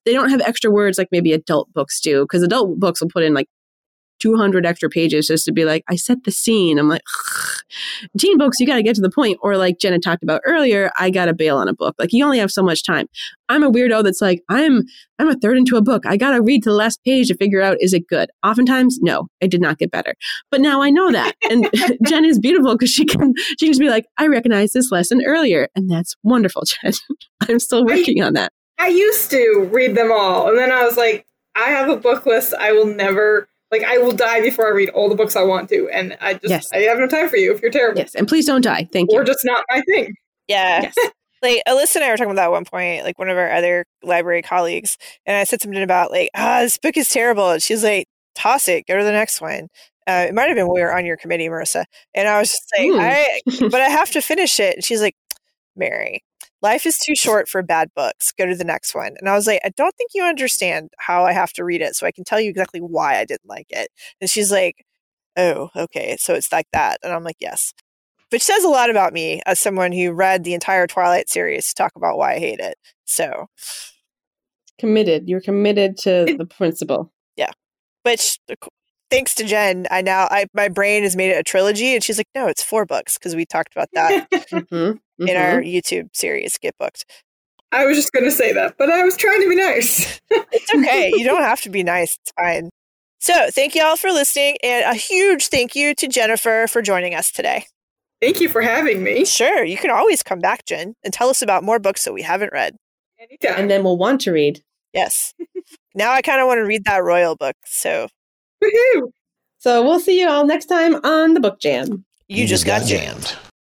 They don't have extra words like maybe adult books do because adult books will put in like 200 extra pages just to be like, I set the scene. I'm like, Ugh. teen books, you got to get to the point. Or like Jenna talked about earlier, I got to bail on a book. Like you only have so much time. I'm a weirdo that's like, I'm, I'm a third into a book. I got to read to the last page to figure out, is it good? Oftentimes, no, it did not get better. But now I know that. And Jen is beautiful because she can, she can just be like, I recognize this lesson earlier. And that's wonderful, Jen. I'm still working on that. I used to read them all, and then I was like, I have a book list. I will never like I will die before I read all the books I want to, and I just Yes. I have no time for you if you're terrible Yes. And please don't die. Thank you. or just not my thing. Yeah. yes. like Alyssa and I were talking about that at one point, like one of our other library colleagues, and I said something about like, ah, this book is terrible. And she's like, toss it, go to the next one. Uh, it might have been when we were on your committee, Marisa, and I was just like, Hmm. I, but I have to finish it. And she's like, Mary, life is too short for bad books. Go to the next one. And I was like, I don't think you understand how I have to read it, so I can tell you exactly why I didn't like it. And she's like, Oh, okay, so it's like that. And I'm like, Yes which says a lot about me as someone who read the entire Twilight series to talk about why I hate it. So, Committed. You're committed to the principle. Yeah. Which thanks to Jen, I now I my brain has made it a trilogy, and she's like, no, it's four books because we talked about that Mm-hmm. In our mm-hmm. YouTube series, Get Booked. I was just gonna say that, but I was trying to be nice. It's okay. you don't have to be nice. It's fine. So, thank you all for listening, and a huge thank you to Jennifer for joining us today. Thank you for having me. Sure, you can always come back, Jen, and tell us about more books that we haven't read. Anytime. and then we'll want to read. Yes. now I kind of want to read that Royal book. So, Woohoo! So we'll see you all next time on the Book Jam. you just got jammed.